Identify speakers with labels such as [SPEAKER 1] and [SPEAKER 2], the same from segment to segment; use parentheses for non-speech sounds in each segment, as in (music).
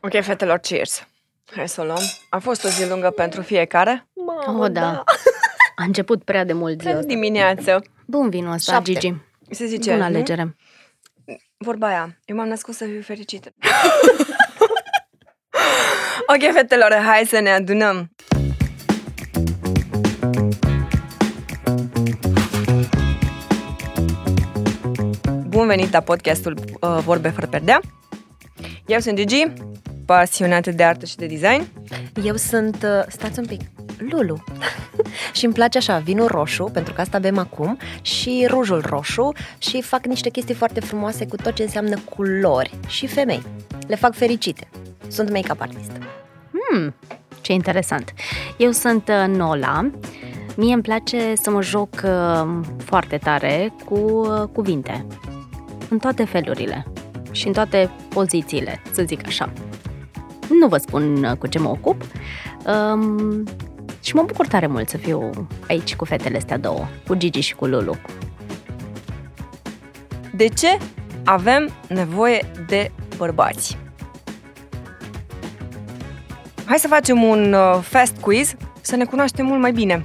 [SPEAKER 1] Ok, fetelor, cheers. Hai să o luăm. A fost o zi lungă pentru fiecare.
[SPEAKER 2] Mamă, oh, da. A început prea de mult ziua.
[SPEAKER 1] Pentru dimineață.
[SPEAKER 2] Bun vinul ăsta,
[SPEAKER 1] Șapte.
[SPEAKER 2] Gigi.
[SPEAKER 1] Se zice,
[SPEAKER 2] Bună
[SPEAKER 1] nu?
[SPEAKER 2] alegere.
[SPEAKER 1] Vorba aia. Eu m-am născut să fiu fericită. (laughs) ok, fetelor, hai să ne adunăm. Bun venit la podcastul uh, Vorbe fără perdea. Eu sunt Gigi, pasionată de artă și de design.
[SPEAKER 3] Eu sunt, uh, stați un pic, Lulu. (laughs) și îmi place așa, vinul roșu, pentru că asta bem acum, și rujul roșu și fac niște chestii foarte frumoase cu tot ce înseamnă culori și femei. Le fac fericite. Sunt make-up artist.
[SPEAKER 2] Hmm, ce interesant. Eu sunt uh, Nola. Mie îmi place să mă joc uh, foarte tare cu uh, cuvinte. În toate felurile și în toate pozițiile, să zic așa. Nu vă spun uh, cu ce mă ocup. Um, și mă bucur tare mult să fiu aici cu fetele astea două, cu Gigi și cu Lulu.
[SPEAKER 1] De ce avem nevoie de bărbați? Hai să facem un uh, fast quiz să ne cunoaștem mult mai bine.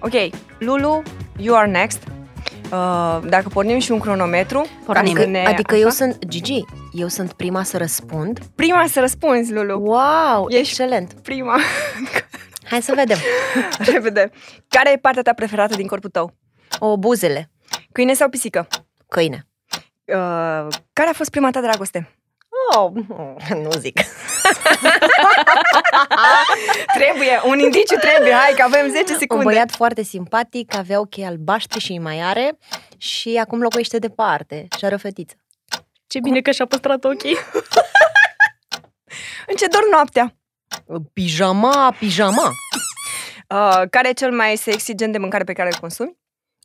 [SPEAKER 1] Ok, Lulu, you are next. Uh, dacă pornim și un cronometru,
[SPEAKER 2] Pornim.
[SPEAKER 1] ca să ne,
[SPEAKER 3] Adică
[SPEAKER 1] așa?
[SPEAKER 3] eu sunt, Gigi, eu sunt prima să răspund.
[SPEAKER 1] Prima să răspunzi, Lulu.
[SPEAKER 3] Wow,
[SPEAKER 1] Ești-
[SPEAKER 3] excelent.
[SPEAKER 1] Prima. (laughs)
[SPEAKER 3] Hai să vedem.
[SPEAKER 1] Repede. Care e partea ta preferată din corpul tău?
[SPEAKER 3] O, buzele,
[SPEAKER 1] Câine sau pisică?
[SPEAKER 3] câine.
[SPEAKER 1] Uh, care a fost prima ta dragoste?
[SPEAKER 3] Oh, (laughs) nu zic. (laughs)
[SPEAKER 1] Trebuie, un indiciu trebuie, hai că avem 10
[SPEAKER 3] Un
[SPEAKER 1] secunde.
[SPEAKER 3] băiat foarte simpatic, avea ochii albaștri și mai are și acum locuiește departe și are o fetiță.
[SPEAKER 2] Ce bine că și-a păstrat ochii! (laughs)
[SPEAKER 1] În ce dor noaptea?
[SPEAKER 3] Pijama, pijama.
[SPEAKER 1] Uh, care e cel mai sexy gen de mâncare pe care îl consumi?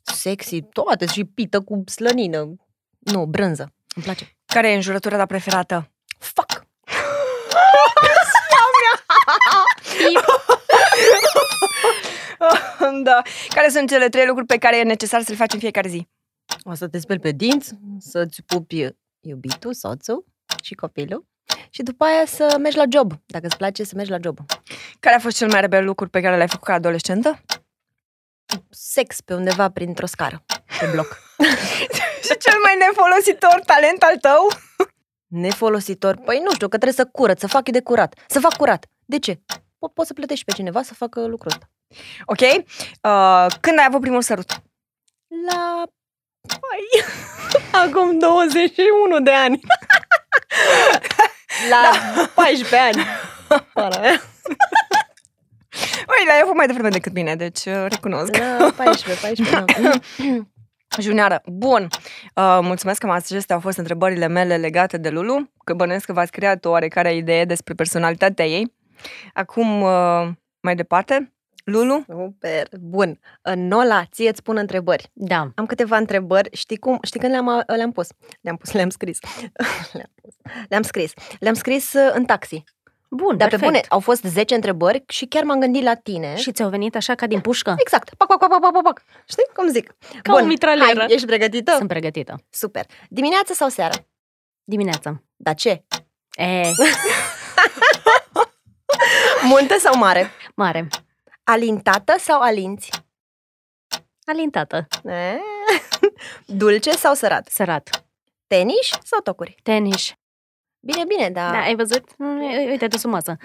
[SPEAKER 3] Sexy, toate și pită cu slănină. Nu, brânză. Îmi place.
[SPEAKER 1] Care e înjurătura ta preferată?
[SPEAKER 3] Fuck!
[SPEAKER 1] da. Care sunt cele trei lucruri pe care e necesar să le faci în fiecare zi?
[SPEAKER 3] O să te speli pe dinți, să-ți pupi iubitul, soțul și copilul și după aia să mergi la job, dacă îți place să mergi la job.
[SPEAKER 1] Care a fost cel mai rebel lucru pe care l-ai făcut ca adolescentă?
[SPEAKER 3] Sex pe undeva printr-o scară, pe bloc. (laughs)
[SPEAKER 1] Și cel mai nefolositor talent al tău?
[SPEAKER 3] Nefolositor? Păi nu știu, că trebuie să curăț, să fac de curat. Să fac curat. De ce? Po- poți să plătești pe cineva să facă lucrul ăsta.
[SPEAKER 1] Ok. Uh, când ai avut primul sărut?
[SPEAKER 3] La (laughs)
[SPEAKER 2] Acum 21 de ani. (laughs)
[SPEAKER 3] La 14 ani. Para mea.
[SPEAKER 1] Ui, l-ai avut mai devreme decât mine, deci uh, recunosc.
[SPEAKER 3] La 14, 14 da.
[SPEAKER 1] Junioară, bun. Uh, mulțumesc că m-ați acestea au fost întrebările mele legate de Lulu, că bănuiesc că v-ați creat o oarecare idee despre personalitatea ei. Acum, uh, mai departe, Lulu,
[SPEAKER 3] Super. Bun. Nola, ție îți pun întrebări.
[SPEAKER 2] Da.
[SPEAKER 3] Am câteva întrebări. Știi cum? Știi când le-am, le-am pus? Le-am pus, le-am scris. (laughs) le-am, pus. le-am scris. Le-am scris uh, în taxi.
[SPEAKER 2] Bun,
[SPEAKER 3] Dar
[SPEAKER 2] perfect.
[SPEAKER 3] pe bune, au fost 10 întrebări și chiar m-am gândit la tine.
[SPEAKER 2] Și ți-au venit așa ca din pușcă?
[SPEAKER 3] Exact. Pac, pac, pac, pac, pac, pac. Știi cum zic?
[SPEAKER 2] Ca o mitralieră.
[SPEAKER 3] Hai, ești pregătită?
[SPEAKER 2] Sunt pregătită.
[SPEAKER 3] Super. Dimineața sau seara?
[SPEAKER 2] Dimineața.
[SPEAKER 3] Dar ce?
[SPEAKER 2] E, (laughs)
[SPEAKER 3] Munte sau mare?
[SPEAKER 2] mare.
[SPEAKER 3] Alintată sau alinți?
[SPEAKER 2] Alintată.
[SPEAKER 3] E? (laughs) Dulce sau sărat?
[SPEAKER 2] Sărat.
[SPEAKER 3] Tenis sau tocuri?
[SPEAKER 2] Tenis.
[SPEAKER 3] Bine, bine, dar
[SPEAKER 2] Da, ai văzut? Mm, Uite, de sub masă. (laughs)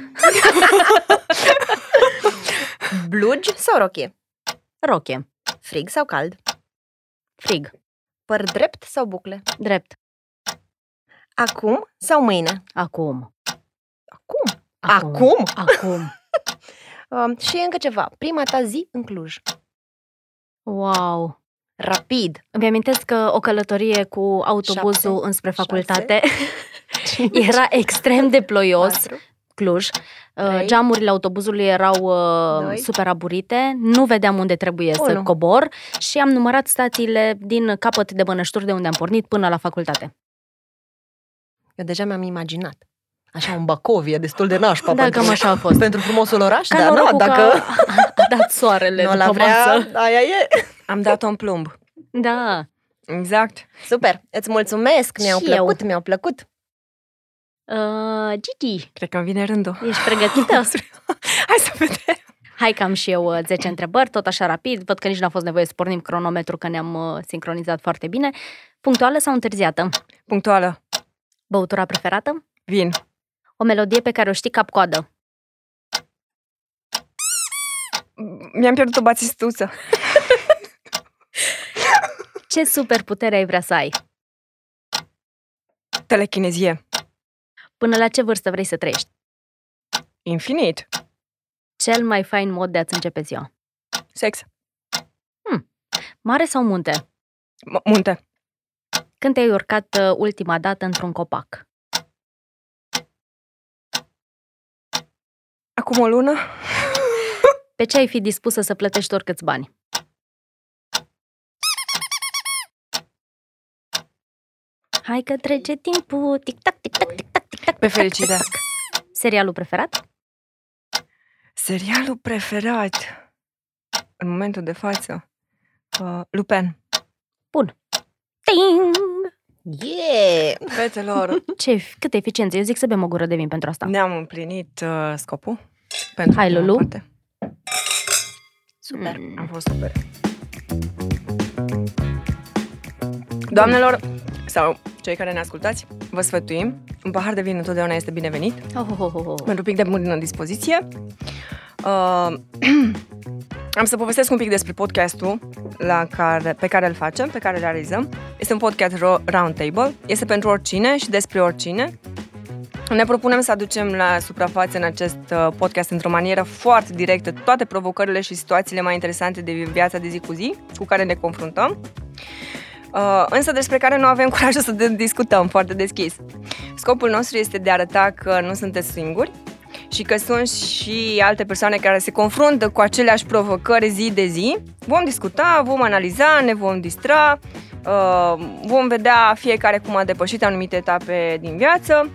[SPEAKER 3] blugi sau rochie?
[SPEAKER 2] Roche.
[SPEAKER 3] Frig sau cald?
[SPEAKER 2] Frig.
[SPEAKER 3] Păr drept sau bucle?
[SPEAKER 2] Drept.
[SPEAKER 3] Acum sau mâine?
[SPEAKER 2] Acum.
[SPEAKER 3] Acum.
[SPEAKER 2] Acum. Acum.
[SPEAKER 3] Um, și încă ceva. Prima ta zi în Cluj.
[SPEAKER 2] Wow.
[SPEAKER 3] Rapid.
[SPEAKER 2] Îmi amintesc că o călătorie cu autobuzul
[SPEAKER 3] Șapte,
[SPEAKER 2] înspre
[SPEAKER 3] șase,
[SPEAKER 2] facultate (laughs) era extrem de ploios.
[SPEAKER 3] Patru.
[SPEAKER 2] Cluj. Uh,
[SPEAKER 3] Trei.
[SPEAKER 2] Geamurile autobuzului erau uh,
[SPEAKER 3] Doi.
[SPEAKER 2] super aburite, nu vedeam unde trebuie să
[SPEAKER 3] Unu.
[SPEAKER 2] cobor și am numărat stațiile din capăt de bănășturi de unde am pornit până la facultate.
[SPEAKER 3] Eu deja mi-am imaginat. Așa un Bacovie destul de nașpa
[SPEAKER 2] Da,
[SPEAKER 3] pentru,
[SPEAKER 2] cam așa a fost.
[SPEAKER 3] pentru frumosul oraș,
[SPEAKER 2] Ca
[SPEAKER 3] dar nu,
[SPEAKER 2] norocul
[SPEAKER 3] dacă
[SPEAKER 2] că (laughs) a dat soarele
[SPEAKER 3] nu la
[SPEAKER 2] după
[SPEAKER 3] vrea,
[SPEAKER 2] masă.
[SPEAKER 3] aia e.
[SPEAKER 1] am dat-o în plumb.
[SPEAKER 2] Da.
[SPEAKER 1] Exact.
[SPEAKER 3] Super, îți mulțumesc, mi-au
[SPEAKER 2] Și eu.
[SPEAKER 3] plăcut, mi-au plăcut.
[SPEAKER 2] Uh, Gigi,
[SPEAKER 1] Cred că îmi vine rândul.
[SPEAKER 2] ești pregătită? (laughs)
[SPEAKER 1] Hai să vedem.
[SPEAKER 2] Hai că am și eu uh, 10 întrebări, tot așa rapid. Văd că nici n-a fost nevoie să pornim cronometru, că ne-am uh, sincronizat foarte bine. Punctuală sau întârziată?
[SPEAKER 1] Punctuală.
[SPEAKER 2] Băutura preferată?
[SPEAKER 1] Vin.
[SPEAKER 2] O melodie pe care o știi cap-coadă?
[SPEAKER 1] Mi-am pierdut o bațistuță. (laughs)
[SPEAKER 2] Ce superputere ai vrea să ai?
[SPEAKER 1] Telechinezie.
[SPEAKER 2] Până la ce vârstă vrei să trăiești?
[SPEAKER 1] Infinit.
[SPEAKER 2] Cel mai fain mod de a-ți începe ziua?
[SPEAKER 1] Sex.
[SPEAKER 2] Mare sau munte?
[SPEAKER 1] M- munte.
[SPEAKER 2] Când te-ai urcat uh, ultima dată într-un copac?
[SPEAKER 1] Acum o lună.
[SPEAKER 2] Pe ce ai fi dispusă să plătești oricâți bani? Hai că trece timpul, tic-tac, tic-tac, tic-tac, tic-tac.
[SPEAKER 1] Pe fericire.
[SPEAKER 2] Serialul preferat?
[SPEAKER 1] Serialul preferat în momentul de față. Uh, Lupin.
[SPEAKER 2] Bun. Ting!
[SPEAKER 3] Yeah!
[SPEAKER 1] Fetelor,
[SPEAKER 2] Ce, cât eficiență. Eu zic să bem o gură de vin pentru asta.
[SPEAKER 1] ne-am împlinit uh, scopul. Pentru
[SPEAKER 2] Hai,
[SPEAKER 1] prima
[SPEAKER 2] Lulu.
[SPEAKER 1] parte.
[SPEAKER 3] Super!
[SPEAKER 2] Mm.
[SPEAKER 1] Am fost super. Doamnelor, sau cei care ne ascultați, vă sfătuim. Un pahar de vin întotdeauna este binevenit.
[SPEAKER 2] Oh, oh, oh, oh.
[SPEAKER 1] pentru un pic de mult în dispoziție. Uh, (clears throat) am să povestesc un pic despre podcastul la care, pe care îl facem, pe care îl realizăm. Este un podcast ro- roundtable, este pentru oricine și despre oricine. Ne propunem să aducem la suprafață în acest uh, podcast într-o manieră foarte directă toate provocările și situațiile mai interesante de viața de zi cu zi cu care ne confruntăm. Uh, însă despre care nu avem (laughs) curajul să de- discutăm foarte deschis. Scopul nostru este de a arăta că nu sunteți singuri și că sunt și alte persoane care se confruntă cu aceleași provocări zi de zi. Vom discuta, vom analiza, ne vom distra, uh, vom vedea fiecare cum a depășit anumite etape din viață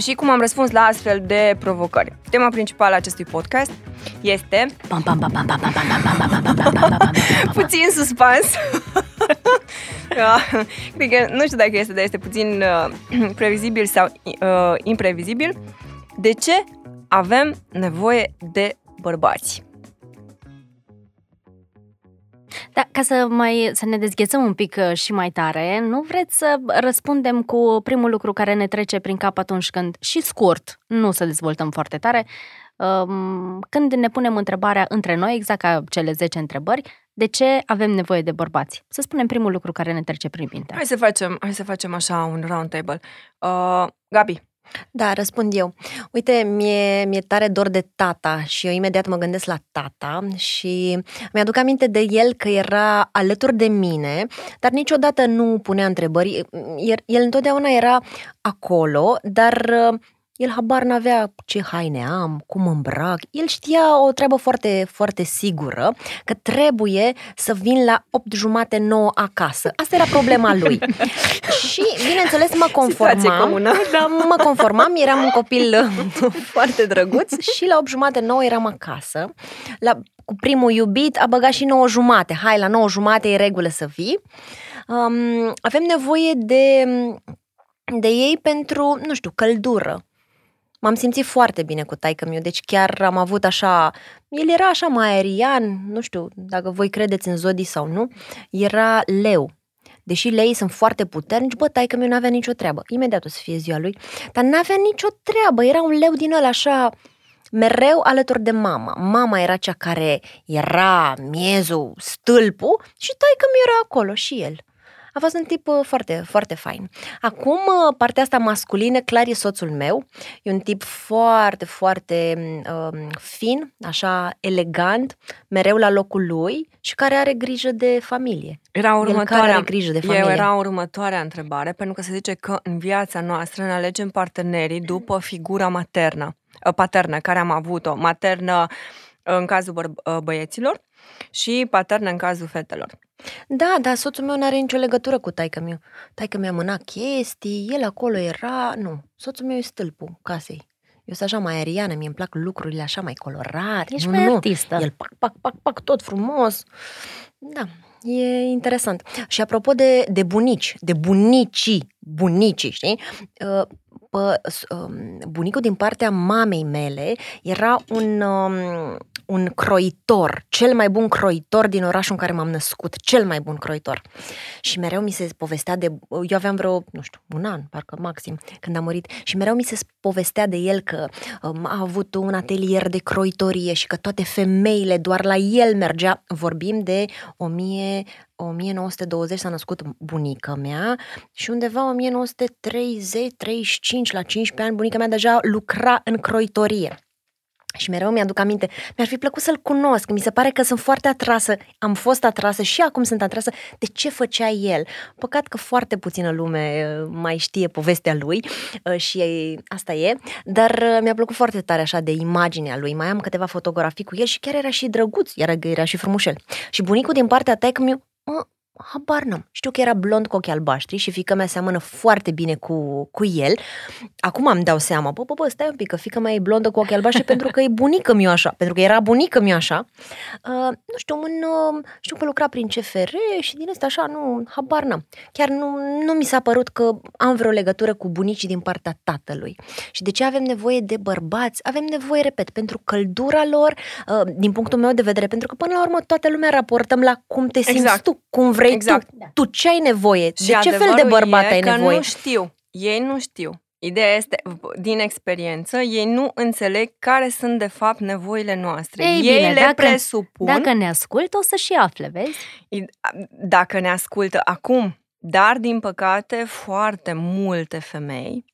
[SPEAKER 1] și cum am răspuns la astfel de provocări. Tema principală a acestui podcast este... Puțin suspans. Cred că nu știu dacă este, dar este puțin uh, previzibil sau uh, imprevizibil. De ce avem nevoie de bărbați?
[SPEAKER 2] Da, ca să mai să ne dezghețăm un pic uh, și mai tare, nu vreți să răspundem cu primul lucru care ne trece prin cap atunci când, și scurt, nu să dezvoltăm foarte tare, um, când ne punem întrebarea între noi, exact ca cele 10 întrebări, de ce avem nevoie de bărbați? Să spunem primul lucru care ne trece prin minte.
[SPEAKER 1] Hai să facem, hai să facem așa un round table. Uh, Gabi,
[SPEAKER 3] Da, răspund eu. Uite, mie, mi-e tare dor de tata și eu imediat mă gândesc la tata și mi-aduc aminte de el că era alături de mine, dar niciodată nu punea întrebări. El, el întotdeauna era acolo, dar uh, el habar n-avea ce haine am, cum îmbrac. El știa o treabă foarte, foarte sigură, că trebuie să vin la 8 jumate 9 acasă. Asta era problema lui. (laughs) și, bineînțeles, mă
[SPEAKER 1] Situație
[SPEAKER 3] conformam.
[SPEAKER 1] comună.
[SPEAKER 3] Da, mă conformam, eram un copil uh, (laughs) foarte drăguț și la 8 jumate 9 eram acasă. La, cu primul iubit a băgat și 9 jumate. Hai, la 9 jumate e regulă să vii. Um, avem nevoie de, de ei pentru, nu știu, căldură. M-am simțit foarte bine cu taică meu, deci chiar am avut așa, el era așa mai aerian, nu știu dacă voi credeți în zodii sau nu, era leu. Deși leii sunt foarte puternici, bă, taică meu n-avea nicio treabă. Imediat o să fie ziua lui, dar n-avea nicio treabă, era un leu din ăla așa, mereu alături de mama. Mama era cea care era miezul, stâlpul și taică mi era acolo și el. A fost un tip uh, foarte, foarte fain. Acum, uh, partea asta masculină, clar e soțul meu. E un tip foarte, foarte um, fin, așa elegant, mereu la locul lui și care are grijă de familie.
[SPEAKER 1] era
[SPEAKER 3] El care
[SPEAKER 1] următoarea,
[SPEAKER 3] are grijă de familie.
[SPEAKER 1] eu era următoarea întrebare, pentru că se zice că în viața noastră ne alegem partenerii după figura maternă, uh, paternă, care am avut-o, maternă în cazul băr- uh, băieților și paternă în cazul fetelor.
[SPEAKER 3] Da, dar soțul meu nu are nicio legătură cu taică meu. Taică mi-a mânat chestii, el acolo era... Nu, soțul meu e stâlpul casei. Eu sunt așa mai aeriană, mie îmi plac lucrurile așa mai colorate.
[SPEAKER 2] Ești
[SPEAKER 3] nu,
[SPEAKER 2] mai
[SPEAKER 3] nu.
[SPEAKER 2] artistă.
[SPEAKER 3] El pac, pac, pac, pac, tot frumos. Da, e interesant. Și apropo de, de bunici, de bunicii, bunicii, știi? Uh, pă, um, bunicul din partea mamei mele era un, um, un croitor, cel mai bun croitor din orașul în care m-am născut, cel mai bun croitor. Și mereu mi se povestea de, eu aveam vreo, nu știu, un an, parcă maxim, când a murit, și mereu mi se povestea de el că um, a avut un atelier de croitorie și că toate femeile, doar la el mergea, vorbim de 1000, 1920 s-a născut bunica mea și undeva 1930, 35, la 15 ani, bunica mea deja lucra în croitorie. Și mereu mi-aduc aminte, mi-ar fi plăcut să-l cunosc, mi se pare că sunt foarte atrasă, am fost atrasă și acum sunt atrasă de ce făcea el. Păcat că foarte puțină lume uh, mai știe povestea lui uh, și asta e, dar uh, mi-a plăcut foarte tare așa de imaginea lui. Mai am câteva fotografii cu el și chiar era și drăguț, era, era și frumușel. Și bunicul din partea taică mă, habar n-am. Știu că era blond cu ochi albaștri și fica mea seamănă foarte bine cu, cu el. Acum îmi dau seama, bă, bă, bă, stai un pic, că fica mea e blondă cu ochi albaștri pentru că e bunică mi așa, pentru că era bunică mi așa. Uh, nu știu, în, uh, știu că lucra prin CFR și din asta așa, nu, habar n-am. Chiar nu, nu mi s-a părut că am vreo legătură cu bunicii din partea tatălui. Și de ce avem nevoie de bărbați? Avem nevoie, repet, pentru căldura lor, uh, din punctul meu de vedere, pentru că până la urmă toată lumea raportăm la cum te simți exact. tu, cum vrei vrei exact. tu. Tu ce ai nevoie? Și de ce fel de bărbat ai nevoie?
[SPEAKER 1] nu știu. Ei nu știu. Ideea este, din experiență, ei nu înțeleg care sunt de fapt nevoile noastre.
[SPEAKER 2] Ei,
[SPEAKER 1] ei
[SPEAKER 2] bine,
[SPEAKER 1] le
[SPEAKER 2] dacă,
[SPEAKER 1] presupun.
[SPEAKER 2] Dacă ne ascultă, o să și afle, vezi?
[SPEAKER 1] Dacă ne ascultă acum, dar din păcate foarte multe femei Uh,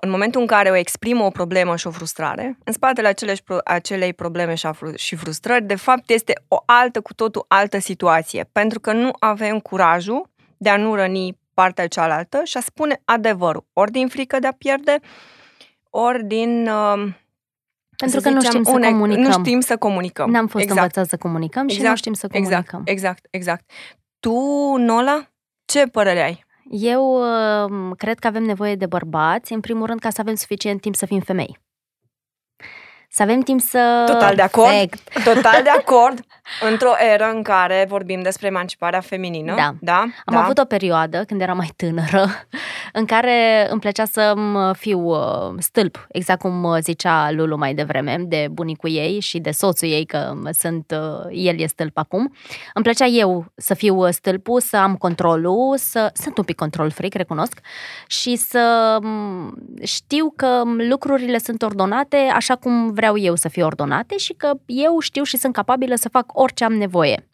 [SPEAKER 1] în momentul în care o exprimă o problemă și o frustrare, în spatele aceleși, acelei probleme și frustrări, de fapt este o altă, cu totul altă situație, pentru că nu avem curajul de a nu răni partea cealaltă și a spune adevărul, ori din frică de a pierde, ori din... Uh,
[SPEAKER 2] pentru că zicem, nu știm să une, comunicăm.
[SPEAKER 1] Nu știm să comunicăm.
[SPEAKER 2] N-am fost exact. învățați să comunicăm și exact. nu știm să
[SPEAKER 1] exact.
[SPEAKER 2] comunicăm.
[SPEAKER 1] Exact, exact, exact. Tu, Nola, ce părere ai?
[SPEAKER 2] Eu uh, cred că avem nevoie de bărbați, în primul rând, ca să avem suficient timp să fim femei. Să avem timp să...
[SPEAKER 1] Total de acord. Fact. (laughs) Total de acord. Într-o eră în care vorbim despre emanciparea feminină.
[SPEAKER 2] Da.
[SPEAKER 1] da?
[SPEAKER 2] Am
[SPEAKER 1] da.
[SPEAKER 2] avut o perioadă, când eram mai tânără, (laughs) în care îmi plăcea să fiu uh, stâlp, exact cum uh, zicea Lulu mai devreme, de bunicul ei și de soțul ei, că sunt, uh, el e stâlp acum. Îmi plăcea eu să fiu stâlpul, să am controlul, să sunt un pic control freak, recunosc, și să știu că lucrurile sunt ordonate așa cum vreau vreau eu să fie ordonate și că eu știu și sunt capabilă să fac orice am nevoie.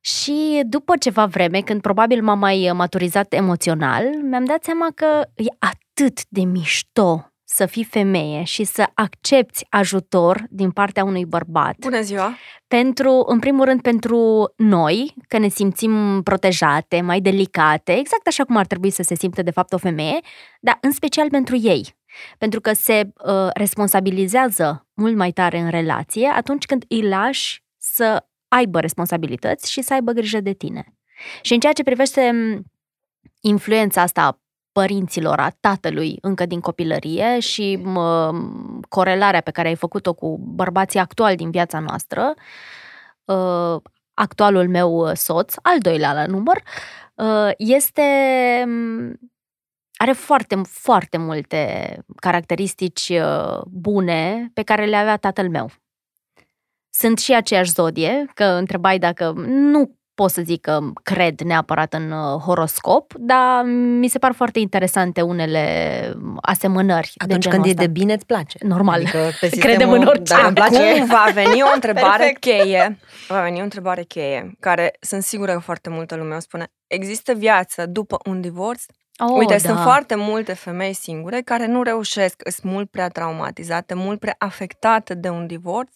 [SPEAKER 2] Și după ceva vreme, când probabil m-am mai maturizat emoțional, mi-am dat seama că e atât de mișto să fii femeie și să accepti ajutor din partea unui bărbat.
[SPEAKER 1] Bună ziua!
[SPEAKER 2] Pentru, în primul rând pentru noi, că ne simțim protejate, mai delicate, exact așa cum ar trebui să se simtă de fapt o femeie, dar în special pentru ei. Pentru că se uh, responsabilizează mult mai tare în relație atunci când îi lași să aibă responsabilități și să aibă grijă de tine. Și în ceea ce privește influența asta părinților, a tatălui încă din copilărie și mă, corelarea pe care ai făcut-o cu bărbații actuali din viața noastră, uh, actualul meu soț, al doilea la număr, uh, este are foarte, foarte multe caracteristici uh, bune pe care le avea tatăl meu. Sunt și aceeași zodie, că întrebai dacă nu pot să zic că cred neapărat în uh, horoscop, dar mi se par foarte interesante unele asemănări.
[SPEAKER 3] Atunci
[SPEAKER 2] de
[SPEAKER 3] când
[SPEAKER 2] ăsta.
[SPEAKER 3] e de bine, îți place.
[SPEAKER 2] Normal.
[SPEAKER 3] Adică pe (laughs)
[SPEAKER 2] Credem în orice.
[SPEAKER 1] Acum place. va veni o întrebare cheie. Va veni o întrebare cheie, care sunt sigură că foarte multă lume o spune. Există viață după un divorț?
[SPEAKER 2] Oh,
[SPEAKER 1] Uite,
[SPEAKER 2] da.
[SPEAKER 1] sunt foarte multe femei singure care nu reușesc, sunt mult prea traumatizate, mult prea afectate de un divorț,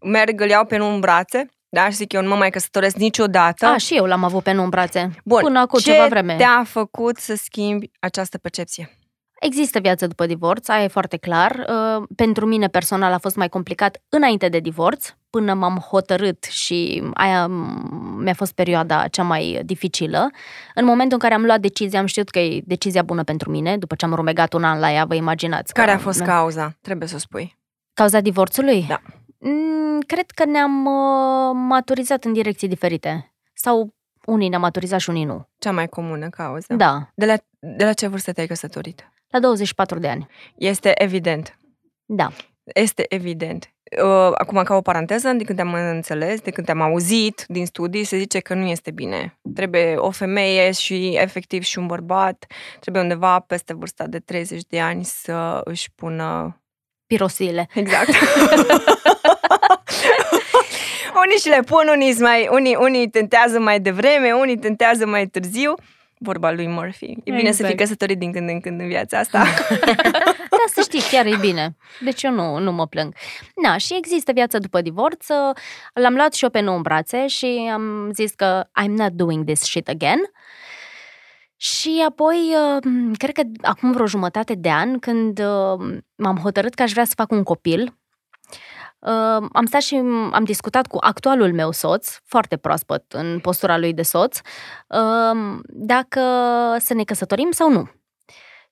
[SPEAKER 1] merg, îl iau pe nu în brațe, da, și zic eu nu mă mai căsătoresc niciodată.
[SPEAKER 2] A, și eu l-am avut pe nu în brațe.
[SPEAKER 1] Bun,
[SPEAKER 2] Până acum
[SPEAKER 1] ce
[SPEAKER 2] ceva vreme.
[SPEAKER 1] te-a făcut să schimbi această percepție?
[SPEAKER 2] Există viață după divorț, aia e foarte clar. Uh, Pentru mine personal a fost mai complicat înainte de divorț, până m-am hotărât și aia mi-a fost perioada cea mai dificilă. În momentul în care am luat decizia, am știut că e decizia bună pentru mine, după ce am rumegat un an la ea, vă imaginați.
[SPEAKER 1] Care
[SPEAKER 2] că,
[SPEAKER 1] a fost
[SPEAKER 2] nu?
[SPEAKER 1] cauza? Trebuie să o spui.
[SPEAKER 2] Cauza divorțului?
[SPEAKER 1] Da.
[SPEAKER 2] Mm, Cred că ne-am uh, maturizat în direcții diferite. Sau unii ne-am maturizat și unii nu.
[SPEAKER 1] Cea mai comună cauză.
[SPEAKER 2] Da.
[SPEAKER 1] De la, de la ce vârstă te-ai căsătorit?
[SPEAKER 2] La 24 de ani.
[SPEAKER 1] Este evident.
[SPEAKER 2] Da.
[SPEAKER 1] Este evident. Uh, Acum, ca o paranteză, de când am înțeles, de când am auzit din studii, se zice că nu este bine. Trebuie o femeie și efectiv și un bărbat, trebuie undeva peste vârsta de 30 de ani să își pună...
[SPEAKER 2] Pirosile.
[SPEAKER 1] Exact. (laughs) unii și le pun, unii, mai, unii, unii tentează mai devreme, unii tentează mai târziu. Vorba lui Murphy. E bine
[SPEAKER 2] Exact.
[SPEAKER 1] să fii căsătorit din când în când în viața asta. (laughs)
[SPEAKER 2] Da, să știi, chiar e bine. Deci eu nu, nu mă plâng. Na, și există viața după divorț. L-am luat și eu pe nou în brațe și am zis că I'm not doing this shit again. Și apoi, uh, cred că acum vreo jumătate de an, când uh, m-am hotărât că aș vrea să fac un copil, uh, am stat și am discutat cu actualul meu soț, foarte proaspăt în postura lui de soț, uh, dacă să ne căsătorim sau nu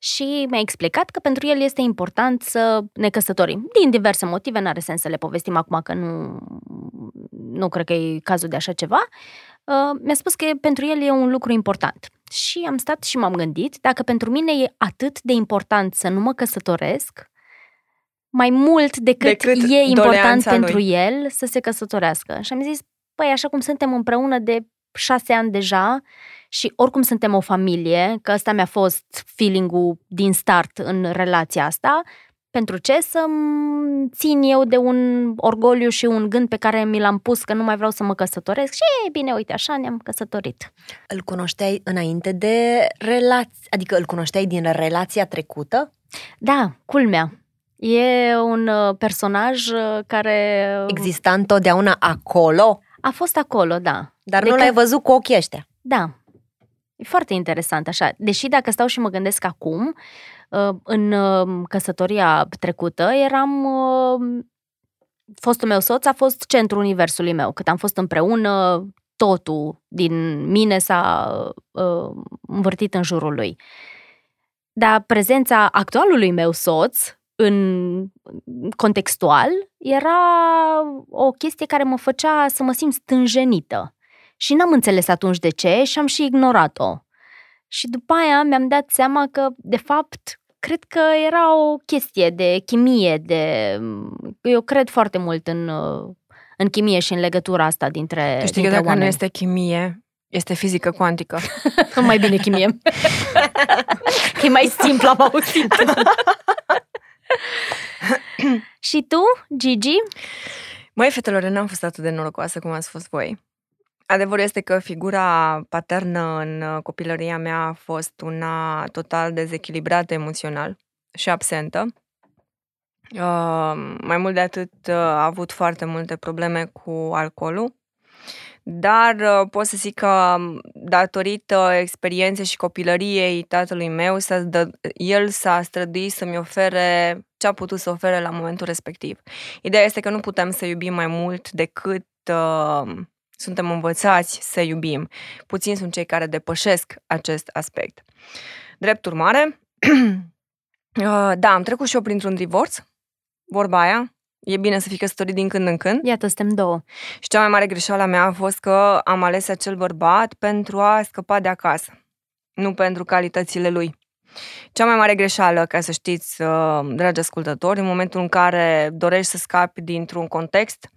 [SPEAKER 2] și mi-a explicat că pentru el este important să ne căsătorim. Din diverse motive, n-are sens să le povestim acum că nu, nu cred că e cazul de așa ceva. Uh, mi-a spus că pentru el e un lucru important. Și am stat și m-am gândit dacă pentru mine e atât de important să nu mă căsătoresc, mai mult decât,
[SPEAKER 1] Decât
[SPEAKER 2] e important
[SPEAKER 1] doleanța
[SPEAKER 2] pentru
[SPEAKER 1] lui.
[SPEAKER 2] el să se căsătorească. Și am zis, păi așa cum suntem împreună de șase ani deja și oricum suntem o familie, că ăsta mi-a fost feeling-ul din start în relația asta, pentru ce să țin eu de un orgoliu și un gând pe care mi l-am pus că nu mai vreau să mă căsătoresc și e bine, uite, așa ne-am căsătorit.
[SPEAKER 3] Îl cunoșteai înainte de relație, adică îl cunoșteai din relația trecută?
[SPEAKER 2] Da, culmea. E un uh, personaj uh, care
[SPEAKER 3] Exista întotdeauna acolo,
[SPEAKER 2] a fost acolo, da.
[SPEAKER 3] dar
[SPEAKER 2] De
[SPEAKER 3] nu
[SPEAKER 2] că-
[SPEAKER 3] l-ai văzut cu ochii ăștia.
[SPEAKER 2] Da. E foarte interesant așa. Deși dacă stau și mă gândesc acum, uh, în uh, căsătoria trecută eram... uh, Fostul meu soț a fost centrul universului meu. Cât am fost împreună, totul din mine s-a uh, învârtit în jurul lui. Dar prezența actualului meu soț în contextual era o chestie care mă făcea să mă simt stânjenită. Și n-am înțeles atunci de ce și am și ignorat-o. Și după aia mi-am dat seama că, de fapt, cred că era o chestie de chimie, de... Eu cred foarte mult în, uh, în chimie și în legătura asta dintre,
[SPEAKER 1] Tu știi că
[SPEAKER 2] dintre
[SPEAKER 1] dacă nu
[SPEAKER 2] oameni.
[SPEAKER 1] este chimie, este fizică cuantică. (laughs)
[SPEAKER 2] Mai bine chimie. (laughs) e mai simplu, am auzit. (laughs) (coughs) și tu, Gigi?
[SPEAKER 1] Măi, fetelor, n-am fost atât de norocoasă cum ați fost voi. Adevărul este că figura paternă în uh, copilăria mea a fost una total dezechilibrată emoțional și absentă. Uh, mai mult de atât, uh, a avut foarte multe probleme cu alcoolul, dar uh, pot să zic că um, datorită experienței și copilăriei tatălui meu, s-a dă, el s-a străduit să-mi ofere ce a putut să ofere la momentul respectiv. Ideea este că nu putem să iubim mai mult decât uh, suntem învățați să iubim. Puțini sunt cei care depășesc acest aspect. Drept urmare, (clears throat) uh, da, am trecut și eu printr-un divorț, vorba aia, e bine să fii căsătorit din când în când.
[SPEAKER 2] Iată, suntem două.
[SPEAKER 1] Și cea mai mare greșeală a mea a fost că am ales acel bărbat pentru a scăpa de acasă, nu pentru calitățile lui. Cea mai mare greșeală, ca să știți, uh, dragi ascultători, în momentul în care dorești să scapi dintr-un context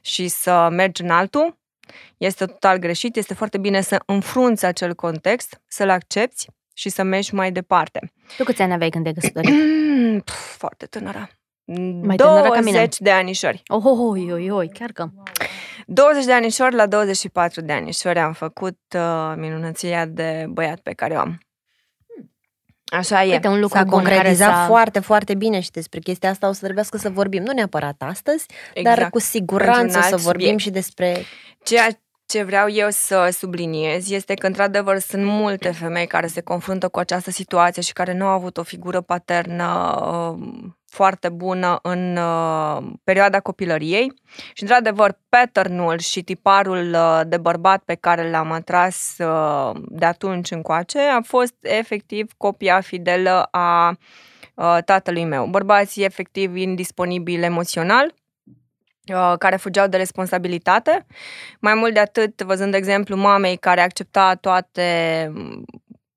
[SPEAKER 1] și să mergi în altul, este total greșit. Este foarte bine să înfrunți acel context, să-l accepti și să mergi mai departe.
[SPEAKER 2] Tu câți ani aveai când te căsătorit? (clears throat)
[SPEAKER 1] Pf, foarte tânără.
[SPEAKER 2] Mai tânără ca mine.
[SPEAKER 1] 20 de anișori.
[SPEAKER 2] Oh, oh, oi, oi, oi, chiar că...
[SPEAKER 1] 20 de anișori la 24 de anișori am făcut uh, minunăția de băiat pe care o am. Așa e.
[SPEAKER 2] Uite, un lucru
[SPEAKER 3] S-a
[SPEAKER 2] bun care
[SPEAKER 3] concretizat
[SPEAKER 2] s-a...
[SPEAKER 3] foarte, foarte bine și despre chestia asta o să trebuiască să vorbim, nu neapărat astăzi,
[SPEAKER 1] exact.
[SPEAKER 3] dar cu siguranță
[SPEAKER 1] Într-un
[SPEAKER 3] o să
[SPEAKER 1] alt
[SPEAKER 3] vorbim
[SPEAKER 1] subiect.
[SPEAKER 3] și despre...
[SPEAKER 1] Ceea ce vreau eu să subliniez este că, într-adevăr, sunt multe femei care se confruntă cu această situație și care nu au avut o figură paternă uh, foarte bună în uh, perioada copilăriei. Și, într-adevăr, patternul și tiparul uh, de bărbat pe care l-am atras uh, de atunci încoace a fost efectiv copia fidelă a uh, tatălui meu. Bărbații efectiv indisponibili emoțional, uh, care fugeau de responsabilitate. Mai mult de atât, văzând exemplu mamei care accepta toate mm,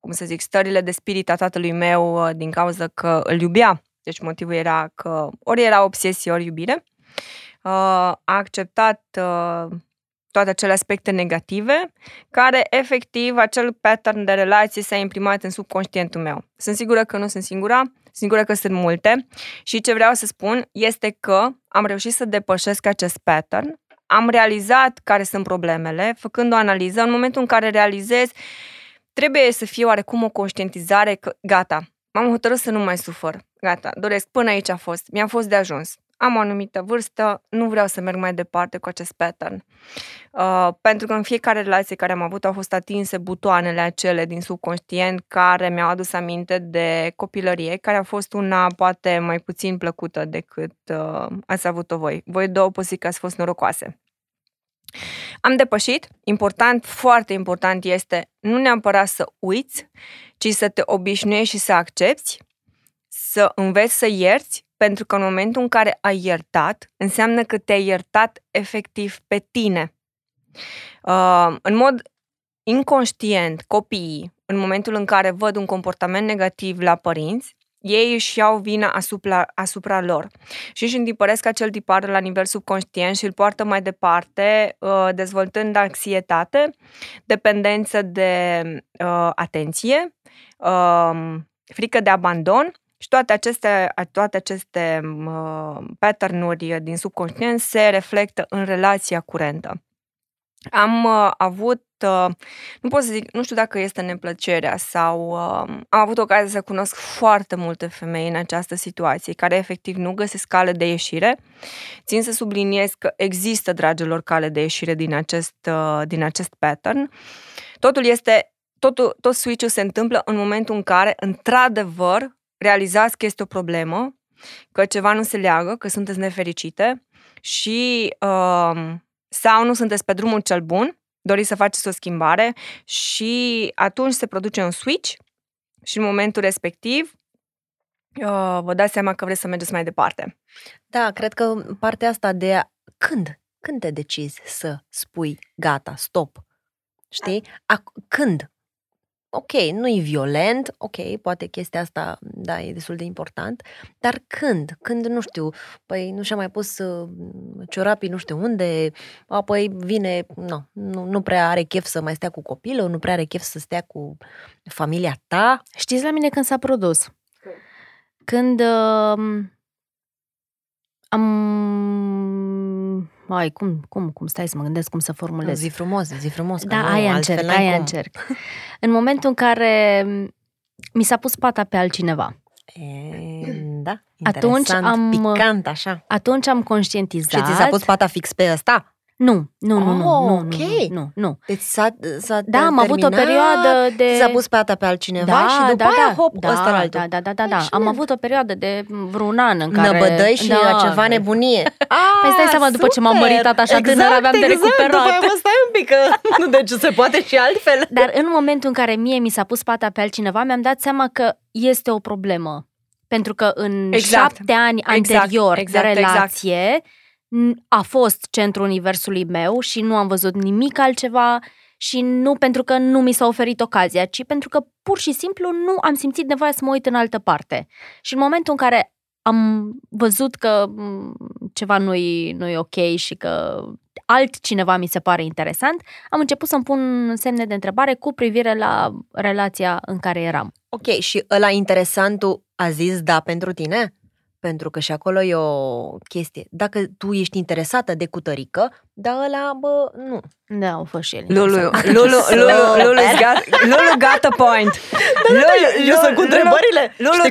[SPEAKER 1] cum să zic, stările de spirit a tatălui meu uh, din cauza că îl iubea. Deci motivul era că ori era obsesie, ori iubire. Uh, a acceptat uh, toate acele aspecte negative, care efectiv acel pattern de relație s-a imprimat în subconștientul meu. Sunt sigură că nu sunt singura, sunt sigură că sunt multe. Și ce vreau să spun este că am reușit să depășesc acest pattern, am realizat care sunt problemele, făcând o analiză, în momentul în care realizez trebuie să fie oarecum o conștientizare că gata, m-am hotărât să nu mai sufăr, gata, doresc, până aici a fost, mi-a fost de ajuns am o anumită vârstă, nu vreau să merg mai departe cu acest pattern. Uh, pentru că în fiecare relație care am avut au fost atinse butoanele acele din subconștient care mi-au adus aminte de copilărie, care a fost una poate mai puțin plăcută decât uh, ați avut-o voi. Voi două posibil că ați fost norocoase. Am depășit, important, foarte important este nu neapărat să uiți, ci să te obișnuiești și să accepti, să înveți să ierți pentru că în momentul în care ai iertat, înseamnă că te-ai iertat efectiv pe tine. Uh, în mod inconștient, copiii, în momentul în care văd un comportament negativ la părinți, ei își iau vina asupra, asupra lor și își întipăresc acel tipar la nivel subconștient și îl poartă mai departe, uh, dezvoltând anxietate, dependență de uh, atenție, uh, frică de abandon și toate aceste, toate aceste uh, pattern-uri din subconștient se reflectă în relația curentă. Am uh, avut, uh, nu pot să zic, nu știu dacă este neplăcerea sau uh, am avut ocazia să cunosc foarte multe femei în această situație care efectiv nu găsesc cale de ieșire. Țin să subliniez că există, dragilor, cale de ieșire din acest, uh, din acest pattern. Totul este totul, tot switch-ul se întâmplă în momentul în care, într-adevăr, realizați că este o problemă, că ceva nu se leagă, că sunteți nefericite și uh, sau nu sunteți pe drumul cel bun, doriți să faceți o schimbare și atunci se produce un switch și în momentul respectiv uh, vă dați seama că vreți să mergeți mai departe.
[SPEAKER 3] Da, cred că partea asta de a... când? Când te decizi să spui gata, stop? Știi? A, când? Ok, nu e violent, ok, poate chestia asta, da, e destul de important, dar când? Când, nu știu, păi nu și-a mai pus uh, ciorapii nu știu unde, apoi vine, nu, nu, nu prea are chef să mai stea cu copilul, nu prea are chef să stea cu familia ta.
[SPEAKER 2] Știți la mine când s-a produs? Când uh, am ai, cum, cum, cum stai să mă gândesc cum să formulez?
[SPEAKER 3] Zi frumos, zi frumos.
[SPEAKER 2] Da, nu, aia încerc, aia cum. încerc. În momentul în care mi s-a pus pata pe altcineva.
[SPEAKER 3] E, da,
[SPEAKER 2] atunci am,
[SPEAKER 3] picant așa.
[SPEAKER 2] Atunci am conștientizat.
[SPEAKER 3] Și ți s-a pus pata fix pe ăsta?
[SPEAKER 2] Nu, nu, nu, nu,
[SPEAKER 3] oh,
[SPEAKER 2] nu,
[SPEAKER 3] okay.
[SPEAKER 2] nu, nu.
[SPEAKER 3] Deci s-a, s-a
[SPEAKER 2] Da, am avut o perioadă de...
[SPEAKER 3] S-a pus pata pe altcineva da, și după da, aia,
[SPEAKER 2] da,
[SPEAKER 3] hop,
[SPEAKER 2] da,
[SPEAKER 3] ăsta la altul.
[SPEAKER 2] Da, da, da, da, da. Am avut o perioadă de vreun an în care...
[SPEAKER 3] Năbădăi și da, ceva nebunie. (laughs)
[SPEAKER 2] păi stai seama, după ce m-am măritat așa exact, tânăr, aveam
[SPEAKER 3] exact,
[SPEAKER 2] de recuperat.
[SPEAKER 3] După aia, mă, stai un pic, că (laughs) nu, deci se poate și altfel.
[SPEAKER 2] Dar în momentul în care mie mi s-a pus pata pe altcineva, mi-am dat seama că este o problemă. Pentru că în exact. șapte ani exact, anterior exact, de relație... Exact a fost centrul universului meu și nu am văzut nimic altceva și nu pentru că nu mi s-a oferit ocazia, ci pentru că pur și simplu nu am simțit nevoia să mă uit în altă parte. Și în momentul în care am văzut că ceva nu-i, nu-i ok și că altcineva mi se pare interesant, am început să-mi pun semne de întrebare cu privire la relația în care eram.
[SPEAKER 3] Ok, și ăla interesantul a zis da pentru tine? Pentru că și acolo e o chestie. Dacă tu ești interesată de cutărică, dar ăla, bă, nu.
[SPEAKER 2] Da, au fost și el.
[SPEAKER 1] Lulu, Lulu, Lulu, (laughs) Lulu, got, Lulu got a point. (laughs)
[SPEAKER 3] Da, da, da, eu sunt cu întrebările.
[SPEAKER 1] Lulu,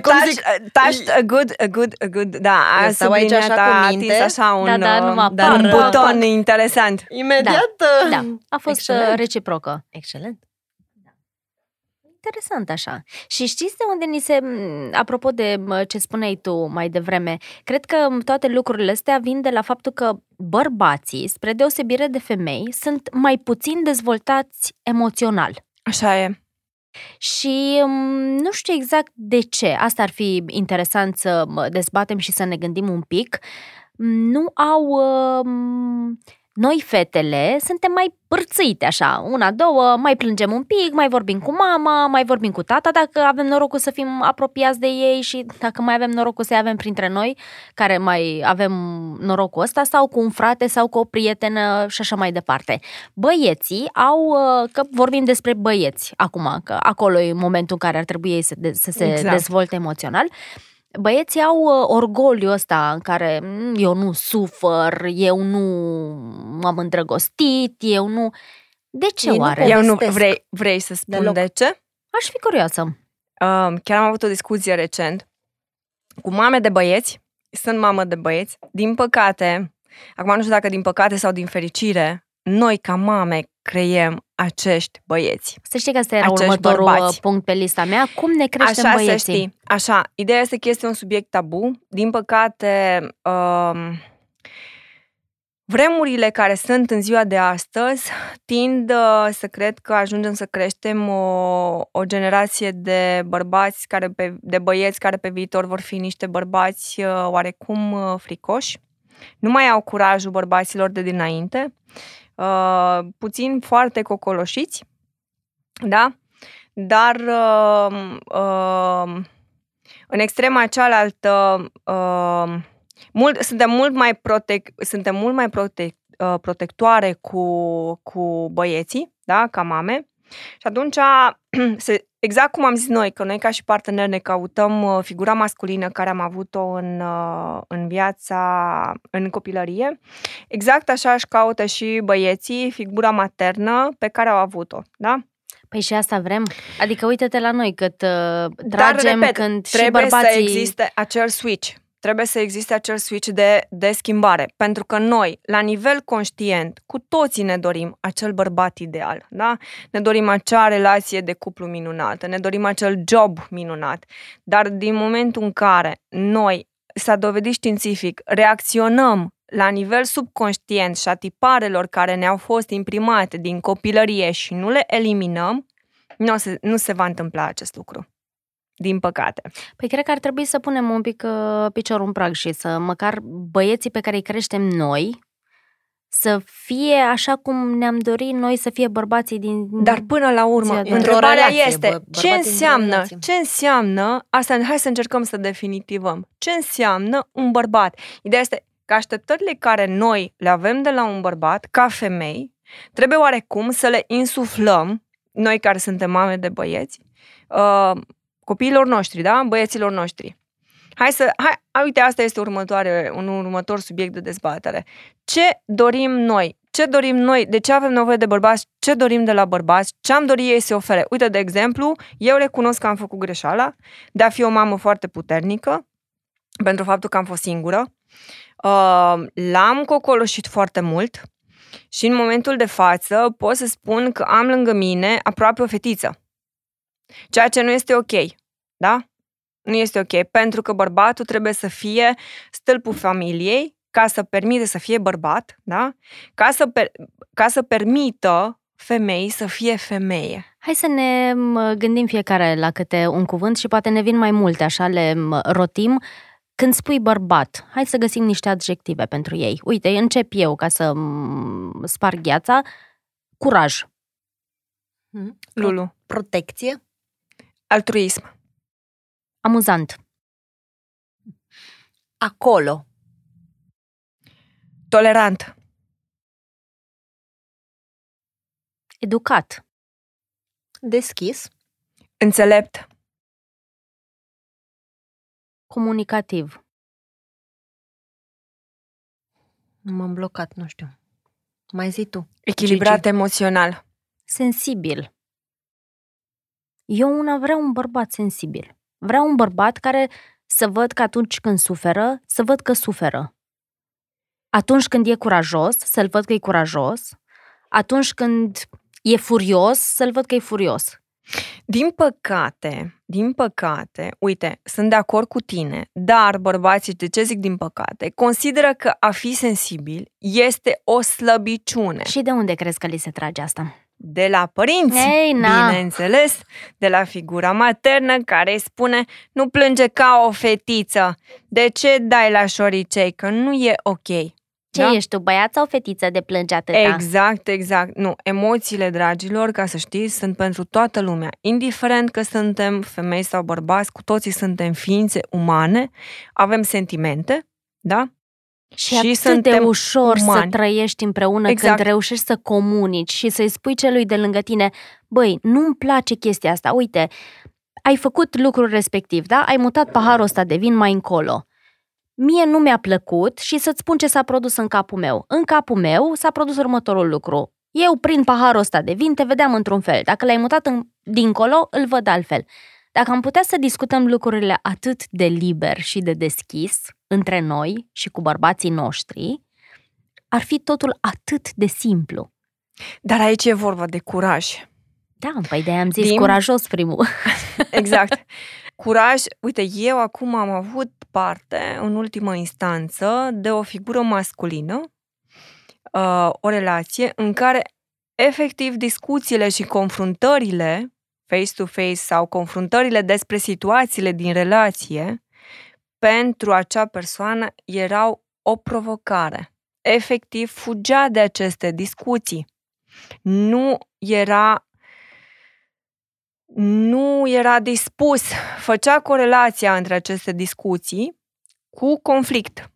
[SPEAKER 1] touched a good, a good, a good, da, a subliniat, a atins așa un,
[SPEAKER 2] da, da, numai
[SPEAKER 1] un buton interesant.
[SPEAKER 3] Imediat.
[SPEAKER 2] Da, da. a fost Excelent. reciprocă.
[SPEAKER 3] Excelent
[SPEAKER 2] interesant așa. Și știți de unde ni se, apropo de ce spuneai tu mai devreme, cred că toate lucrurile astea vin de la faptul că bărbații, spre deosebire de femei, sunt mai puțin dezvoltați emoțional.
[SPEAKER 1] Așa e.
[SPEAKER 2] Și nu știu exact de ce, asta ar fi interesant să dezbatem și să ne gândim un pic, nu au noi fetele suntem mai părțite așa, una, două, mai plângem un pic, mai vorbim cu mama, mai vorbim cu tata dacă avem norocul să fim apropiați de ei și dacă mai avem norocul să-i avem printre noi, care mai avem norocul ăsta, sau cu un frate sau cu o prietenă și așa mai departe. Băieții au, uh, că vorbim despre băieți acum, că acolo e momentul în care ar trebui ei să, de, să se exact. dezvolte emoțional, băieții au uh, orgoliu ăsta în care mm, eu nu sufăr, eu nu m-am îndrăgostit, eu nu... De ce Ei oare?
[SPEAKER 1] Nu eu nu vrei, vrei să spun Deloc. de ce?
[SPEAKER 2] Aș fi curioasă.
[SPEAKER 1] Uh, chiar am avut o discuție recent cu mame de băieți. Sunt mamă de băieți. Din păcate, acum nu știu dacă din păcate sau din fericire, noi ca mame creiem acești băieți.
[SPEAKER 2] Să știi că asta era următorul bărbați. punct pe lista mea. Cum ne creștem
[SPEAKER 1] Așa
[SPEAKER 2] băieții?
[SPEAKER 1] Să știi. Așa, ideea este că este un subiect tabu. Din păcate, um, vremurile care sunt în ziua de astăzi tind uh, să cred că ajungem să creștem o, o generație de bărbați, care pe, de băieți care pe viitor vor fi niște bărbați uh, oarecum uh, fricoși. Nu mai au curajul bărbaților de dinainte uh, puțin foarte cocoloșiți, da? Dar uh, uh, în extrema cealaltă uh, mult, suntem mult mai, protec, suntem mult mai protec, uh, protectoare cu, cu băieții, da? ca mame. Și atunci (clears throat) se, exact cum am zis noi, că noi ca și parteneri ne căutăm uh, figura masculină care am avut-o în, uh, în viața, în copilărie, exact așa își caută și băieții figura maternă pe care au avut-o, da?
[SPEAKER 2] Păi și asta vrem. Adică uite-te la noi cât uh, tragem Dar, repet, când și bărbații...
[SPEAKER 1] să existe acel switch trebuie să existe acel switch de, de schimbare. Pentru că noi, la nivel conștient, cu toții ne dorim acel bărbat ideal, da? Ne dorim acea relație de cuplu minunată, ne dorim acel job minunat. Dar din momentul în care noi, s-a dovedit științific, reacționăm la nivel subconștient și a tiparelor care ne-au fost imprimate din copilărie și nu le eliminăm, nu se, nu se va întâmpla acest lucru din păcate.
[SPEAKER 2] Păi cred că ar trebui să punem un pic uh, piciorul în prag și să măcar băieții pe care îi creștem noi să fie așa cum ne-am dorit noi să fie bărbații din
[SPEAKER 1] Dar până la urmă, întrebarea este bă, ce înseamnă, ce înseamnă, asta hai să încercăm să definitivăm. Ce înseamnă un bărbat? Ideea este că așteptările care noi le avem de la un bărbat, ca femei, trebuie oarecum să le insuflăm, noi care suntem mame de băieți, uh, copiilor noștri, da? Băieților noștri. Hai să, hai, uite, asta este următoare, un următor subiect de dezbatere. Ce dorim noi? Ce dorim noi? De ce avem nevoie de bărbați? Ce dorim de la bărbați? Ce am dorit ei să ofere? Uite, de exemplu, eu recunosc că am făcut greșeala de a fi o mamă foarte puternică pentru faptul că am fost singură. Uh, l-am cocoloșit foarte mult și în momentul de față pot să spun că am lângă mine aproape o fetiță Ceea ce nu este ok, da? Nu este ok, pentru că bărbatul trebuie să fie stâlpul familiei ca să permite să fie bărbat, da? Ca să, per, ca să permită femeii să fie femeie.
[SPEAKER 2] Hai să ne gândim fiecare la câte un cuvânt și poate ne vin mai multe, așa le rotim. Când spui bărbat, hai să găsim niște adjective pentru ei. Uite, încep eu ca să sparg gheața. Curaj.
[SPEAKER 3] Hmm? Lulu. Protecție.
[SPEAKER 1] Altruism.
[SPEAKER 2] Amuzant.
[SPEAKER 3] Acolo.
[SPEAKER 1] Tolerant.
[SPEAKER 2] Educat.
[SPEAKER 3] Deschis.
[SPEAKER 1] Înțelept.
[SPEAKER 2] Comunicativ.
[SPEAKER 3] M-am blocat, nu știu. Mai zi tu.
[SPEAKER 1] Echilibrat Gigi. emoțional.
[SPEAKER 2] Sensibil. Eu una vreau un bărbat sensibil. Vreau un bărbat care să văd că atunci când suferă, să văd că suferă. Atunci când e curajos, să-l văd că e curajos. Atunci când e furios, să-l văd că e furios.
[SPEAKER 1] Din păcate, din păcate, uite, sunt de acord cu tine, dar bărbații, de ce zic din păcate, consideră că a fi sensibil este o slăbiciune.
[SPEAKER 2] Și de unde crezi că li se trage asta?
[SPEAKER 1] De la părinți, Ei, na. bineînțeles, de la figura maternă care îi spune nu plânge ca o fetiță, de ce dai la șoricei, că nu e ok.
[SPEAKER 2] Ce
[SPEAKER 1] Da?
[SPEAKER 2] ești tu, băiat sau fetiță de plânge atâta?
[SPEAKER 1] Exact, exact. Nu, emoțiile, dragilor, ca să știți, sunt pentru toată lumea. Indiferent că suntem femei sau bărbați, cu toții suntem ființe umane, avem sentimente, da?
[SPEAKER 2] Și,
[SPEAKER 1] Și
[SPEAKER 2] atât de
[SPEAKER 1] suntem
[SPEAKER 2] ușor să
[SPEAKER 1] umani.
[SPEAKER 2] trăiești împreună
[SPEAKER 1] Exact.
[SPEAKER 2] când reușești să comunici și să-i spui celui de lângă tine, băi, nu-mi place chestia asta, uite, ai făcut lucrul respectiv, da? Ai mutat paharul ăsta de vin mai încolo. Mie nu mi-a plăcut și să-ți spun ce s-a produs în capul meu. În capul meu s-a produs următorul lucru. Eu, prin paharul ăsta de vin, te vedeam într-un fel. Dacă l-ai mutat în, dincolo, îl văd altfel. Dacă am putea să discutăm lucrurile atât de liber și de deschis între noi și cu bărbații noștri, ar fi totul atât de simplu.
[SPEAKER 1] Dar aici e vorba de curaj.
[SPEAKER 2] Da, păi de am zis
[SPEAKER 1] Din-
[SPEAKER 2] curajos primul. (laughs)
[SPEAKER 1] Exact. Curaj. Uite, eu acum am avut parte, în ultimă instanță, de o figură masculină, uh, o relație în care efectiv discuțiile și confruntările face-to-face sau confruntările despre situațiile din relație pentru acea persoană erau o provocare. Efectiv, fugea de aceste discuții. Nu era nu era dispus, făcea corelația între aceste discuții cu conflict.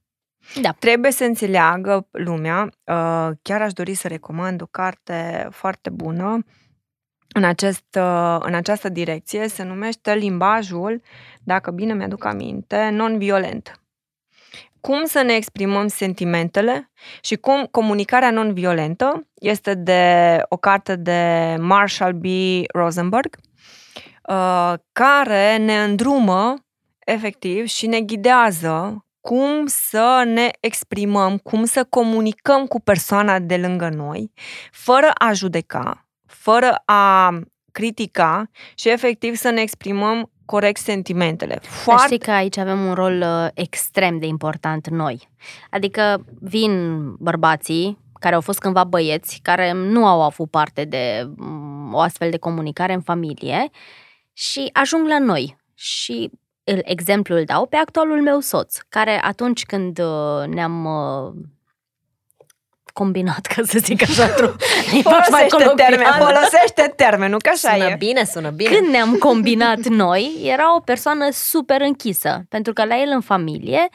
[SPEAKER 2] Da.
[SPEAKER 1] Trebuie să înțeleagă lumea, uh, chiar aș dori să recomand o carte foarte bună în, acest, uh, în această direcție, se numește Limbajul, dacă bine mi-aduc aminte, non-violent. Cum să ne exprimăm sentimentele și cum comunicarea non-violentă este de o carte de Marshall B. Rosenberg, uh, care ne îndrumă efectiv și ne ghidează cum să ne exprimăm, cum să comunicăm cu persoana de lângă noi, fără a judeca, fără a critica și efectiv să ne exprimăm corect sentimentele.
[SPEAKER 2] Dar
[SPEAKER 1] Foarte
[SPEAKER 2] știi că aici avem un rol uh, extrem de important noi. Adică vin bărbații care au fost cândva băieți, care nu au avut parte de mm, o astfel de comunicare în familie și ajung la noi. Și îl, exemplu îl dau pe actualul meu soț, care atunci când uh, ne-am uh, combinat, ca să zic așa, într-un limbaj mai
[SPEAKER 1] folosește termen,
[SPEAKER 2] colocvial.
[SPEAKER 1] folosește termenul, că așa
[SPEAKER 3] Sună
[SPEAKER 1] e.
[SPEAKER 3] bine, sună bine.
[SPEAKER 2] Când ne-am combinat (laughs) noi, era o persoană super închisă, pentru că la el în familie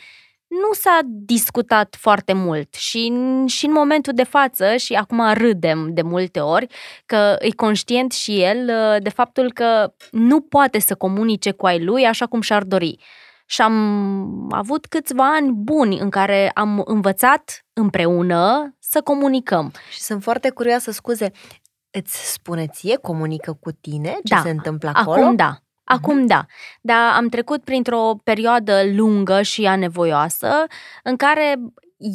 [SPEAKER 2] nu s-a discutat foarte mult și, și în momentul de față, și acum râdem de multe ori, că e conștient și el uh, de faptul că nu poate să comunice cu ai lui așa cum și-ar dori. Și am avut câțiva ani buni în care am învățat împreună să comunicăm.
[SPEAKER 3] Și sunt foarte curioasă, scuze, îți spune ție, comunică cu tine ce
[SPEAKER 2] Da,
[SPEAKER 3] se întâmplă acolo?
[SPEAKER 2] Acum da. Acum da. Dar am trecut printr-o perioadă lungă și anevoioasă în care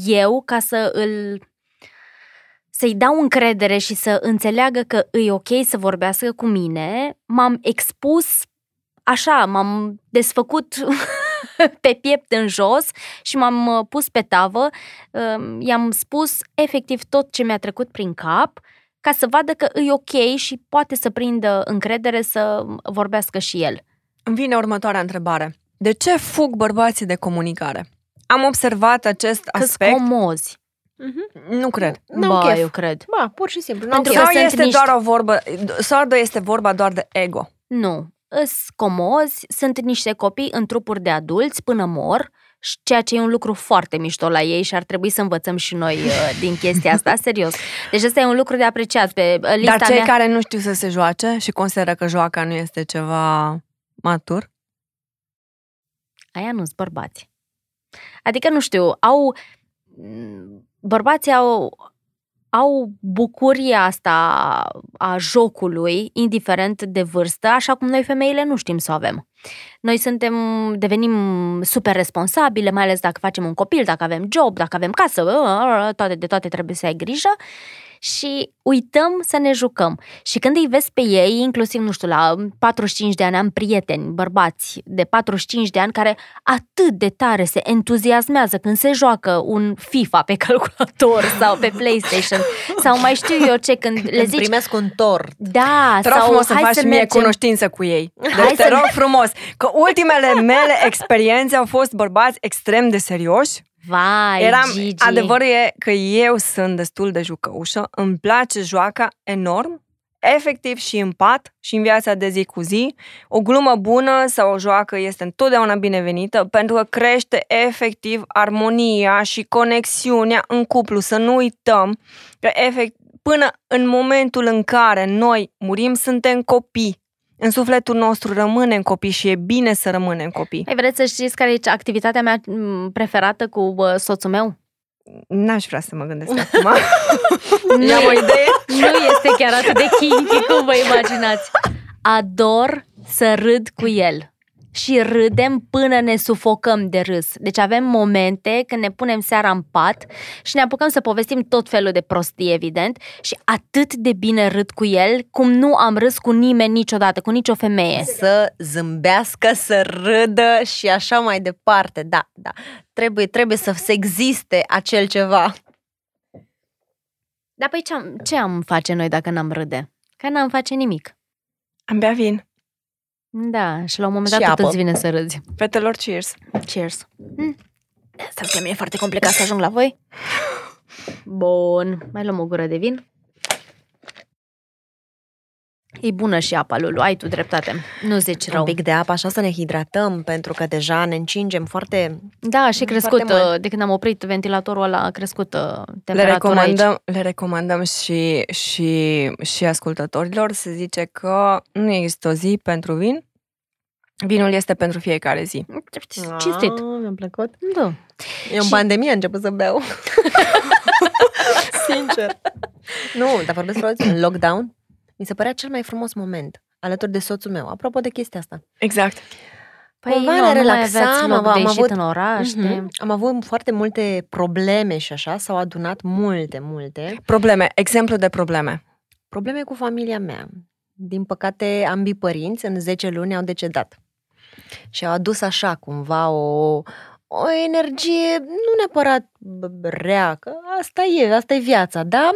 [SPEAKER 2] eu, ca să îl să-i dau încredere și să înțeleagă că e ok să vorbească cu mine, m-am expus așa, m-am desfăcut (laughs) pe piept în jos și m-am uh, pus pe tavă, uh, i-am spus efectiv tot ce mi-a trecut prin cap ca să vadă că e ok și poate să prindă încredere să vorbească și el.
[SPEAKER 1] Îmi vine următoarea întrebare. De ce fug bărbații de comunicare? Am observat acest
[SPEAKER 2] Că
[SPEAKER 1] aspect.
[SPEAKER 2] comozi.
[SPEAKER 1] Nu cred.
[SPEAKER 3] N-au
[SPEAKER 2] Ba,
[SPEAKER 3] chef.
[SPEAKER 2] eu cred.
[SPEAKER 3] Ba, pur și simplu, n-au
[SPEAKER 2] Pentru
[SPEAKER 3] chef.
[SPEAKER 2] că
[SPEAKER 1] Sau
[SPEAKER 2] sunt
[SPEAKER 1] este
[SPEAKER 2] niște-
[SPEAKER 1] doar o vorbă, sau este vorba doar de ego?
[SPEAKER 2] Nu. Îs comozi, sunt niște copii în trupuri de adulți până mor, și ceea ce e un lucru foarte mișto la ei și ar trebui să învățăm și noi uh, din chestia asta, (laughs) serios. Deci asta e un lucru de apreciat pe uh, lista
[SPEAKER 1] Dar cei
[SPEAKER 2] mea.
[SPEAKER 1] care nu știu să se joace și consideră că joaca nu este ceva matur?
[SPEAKER 2] Aia nu-s bărbați. Adică, nu știu, au... Bărbații au, au bucuria asta a jocului, indiferent de vârstă, așa cum noi femeile nu știm să o avem. Noi suntem, devenim super responsabile, mai ales dacă facem un copil, dacă avem job, dacă avem casă, toate de toate trebuie să ai grijă și uităm să ne jucăm. Și când îi vezi pe ei, inclusiv, nu știu, la 45 de ani am prieteni, bărbați de 45 de ani care atât de tare se entuziasmează când se joacă un FIFA pe calculator (laughs) sau pe PlayStation sau mai știu eu ce, când le
[SPEAKER 3] Îmi
[SPEAKER 2] zici
[SPEAKER 3] primesc un tort.
[SPEAKER 2] da,
[SPEAKER 1] Te rog
[SPEAKER 2] sau
[SPEAKER 1] frumos să
[SPEAKER 2] hai
[SPEAKER 1] faci
[SPEAKER 2] să
[SPEAKER 1] mie
[SPEAKER 2] mergem.
[SPEAKER 1] cunoștință cu ei. (laughs) Deci
[SPEAKER 2] Hai
[SPEAKER 1] te
[SPEAKER 2] să-
[SPEAKER 1] rog frumos, că ultimele mele experiențe au fost bărbați extrem de serioși,
[SPEAKER 2] Vai,
[SPEAKER 1] Eram,
[SPEAKER 2] Gigi.
[SPEAKER 1] adevărul e că eu sunt destul de jucăușă, îmi place joaca enorm, efectiv și în pat și în viața de zi cu zi. O glumă bună sau o joacă este întotdeauna binevenită pentru că crește efectiv armonia și conexiunea în cuplu. Să nu uităm că efect, până în momentul în care noi murim, suntem copii. În sufletul nostru rămânem copii și e bine să rămânem copii.
[SPEAKER 2] Hai, vreți să știți care e activitatea mea m, preferată cu uh, soțul meu?
[SPEAKER 1] N-aș vrea să mă gândesc acum. (laughs) Am o idee.
[SPEAKER 2] Nu este chiar atât de kinky cum vă imaginați. Ador să râd cu el. Și râdem până ne sufocăm de râs. Deci avem momente când ne punem seara în pat și ne apucăm să povestim tot felul de prostii, evident, și atât de bine râd cu el, cum nu am râs cu nimeni niciodată, cu nicio femeie.
[SPEAKER 3] Să zâmbească, să râdă și așa mai departe. Da, da. Trebuie, trebuie să, să existe acel ceva.
[SPEAKER 2] Dar păi ce am, ce am face noi dacă n-am râde? Că n-am face nimic.
[SPEAKER 1] Am bea vin.
[SPEAKER 2] Da, și la un moment
[SPEAKER 3] Și
[SPEAKER 2] dat tot
[SPEAKER 3] apă.
[SPEAKER 2] îți vine să râzi.
[SPEAKER 1] Fetelor, cheers.
[SPEAKER 2] Cheers. Mm. Asta că mi-e foarte complicat să ajung la voi. Bun, mai luăm o gură de vin. E bună și apa, Lulu, ai tu dreptate. Nu zici rău.
[SPEAKER 3] Un pic de apă, așa să ne hidratăm, pentru că deja ne încingem foarte...
[SPEAKER 2] Da, și crescut,
[SPEAKER 3] Foarte mult.
[SPEAKER 2] uh, de când am oprit ventilatorul ăla, a crescut uh,
[SPEAKER 1] Le
[SPEAKER 2] temperatura aici.
[SPEAKER 1] recomandăm, le recomandăm și, și, și ascultătorilor. Se zice că nu există o zi pentru vin. Vinul este pentru fiecare zi.
[SPEAKER 2] Cinstit.
[SPEAKER 3] Ah, mi-a plăcut.
[SPEAKER 2] Da.
[SPEAKER 3] Eu în
[SPEAKER 2] Și-
[SPEAKER 3] pandemie am început să beau. (laughs) Sincer. Nu, dar vorbesc frumos, în lockdown, mi se părea cel mai frumos moment alături de soțul meu. Apropo de chestia asta.
[SPEAKER 1] Exact.
[SPEAKER 2] Păi
[SPEAKER 3] Cumva
[SPEAKER 2] nu,
[SPEAKER 3] ne
[SPEAKER 2] nu mai
[SPEAKER 3] relaxam,
[SPEAKER 2] aveați loc
[SPEAKER 3] am-
[SPEAKER 2] de
[SPEAKER 3] am
[SPEAKER 2] ieșit
[SPEAKER 3] avut-
[SPEAKER 2] în oraș.
[SPEAKER 3] Mhm.
[SPEAKER 2] de...
[SPEAKER 3] Am avut foarte multe probleme și așa, s-au adunat multe, multe.
[SPEAKER 1] Probleme. Exemplu de probleme.
[SPEAKER 3] Probleme cu familia mea. Din păcate, ambii părinți în 10 luni au decedat. Și au adus așa cumva o, o energie, nu neapărat b- rea, că asta e, asta e viața, da?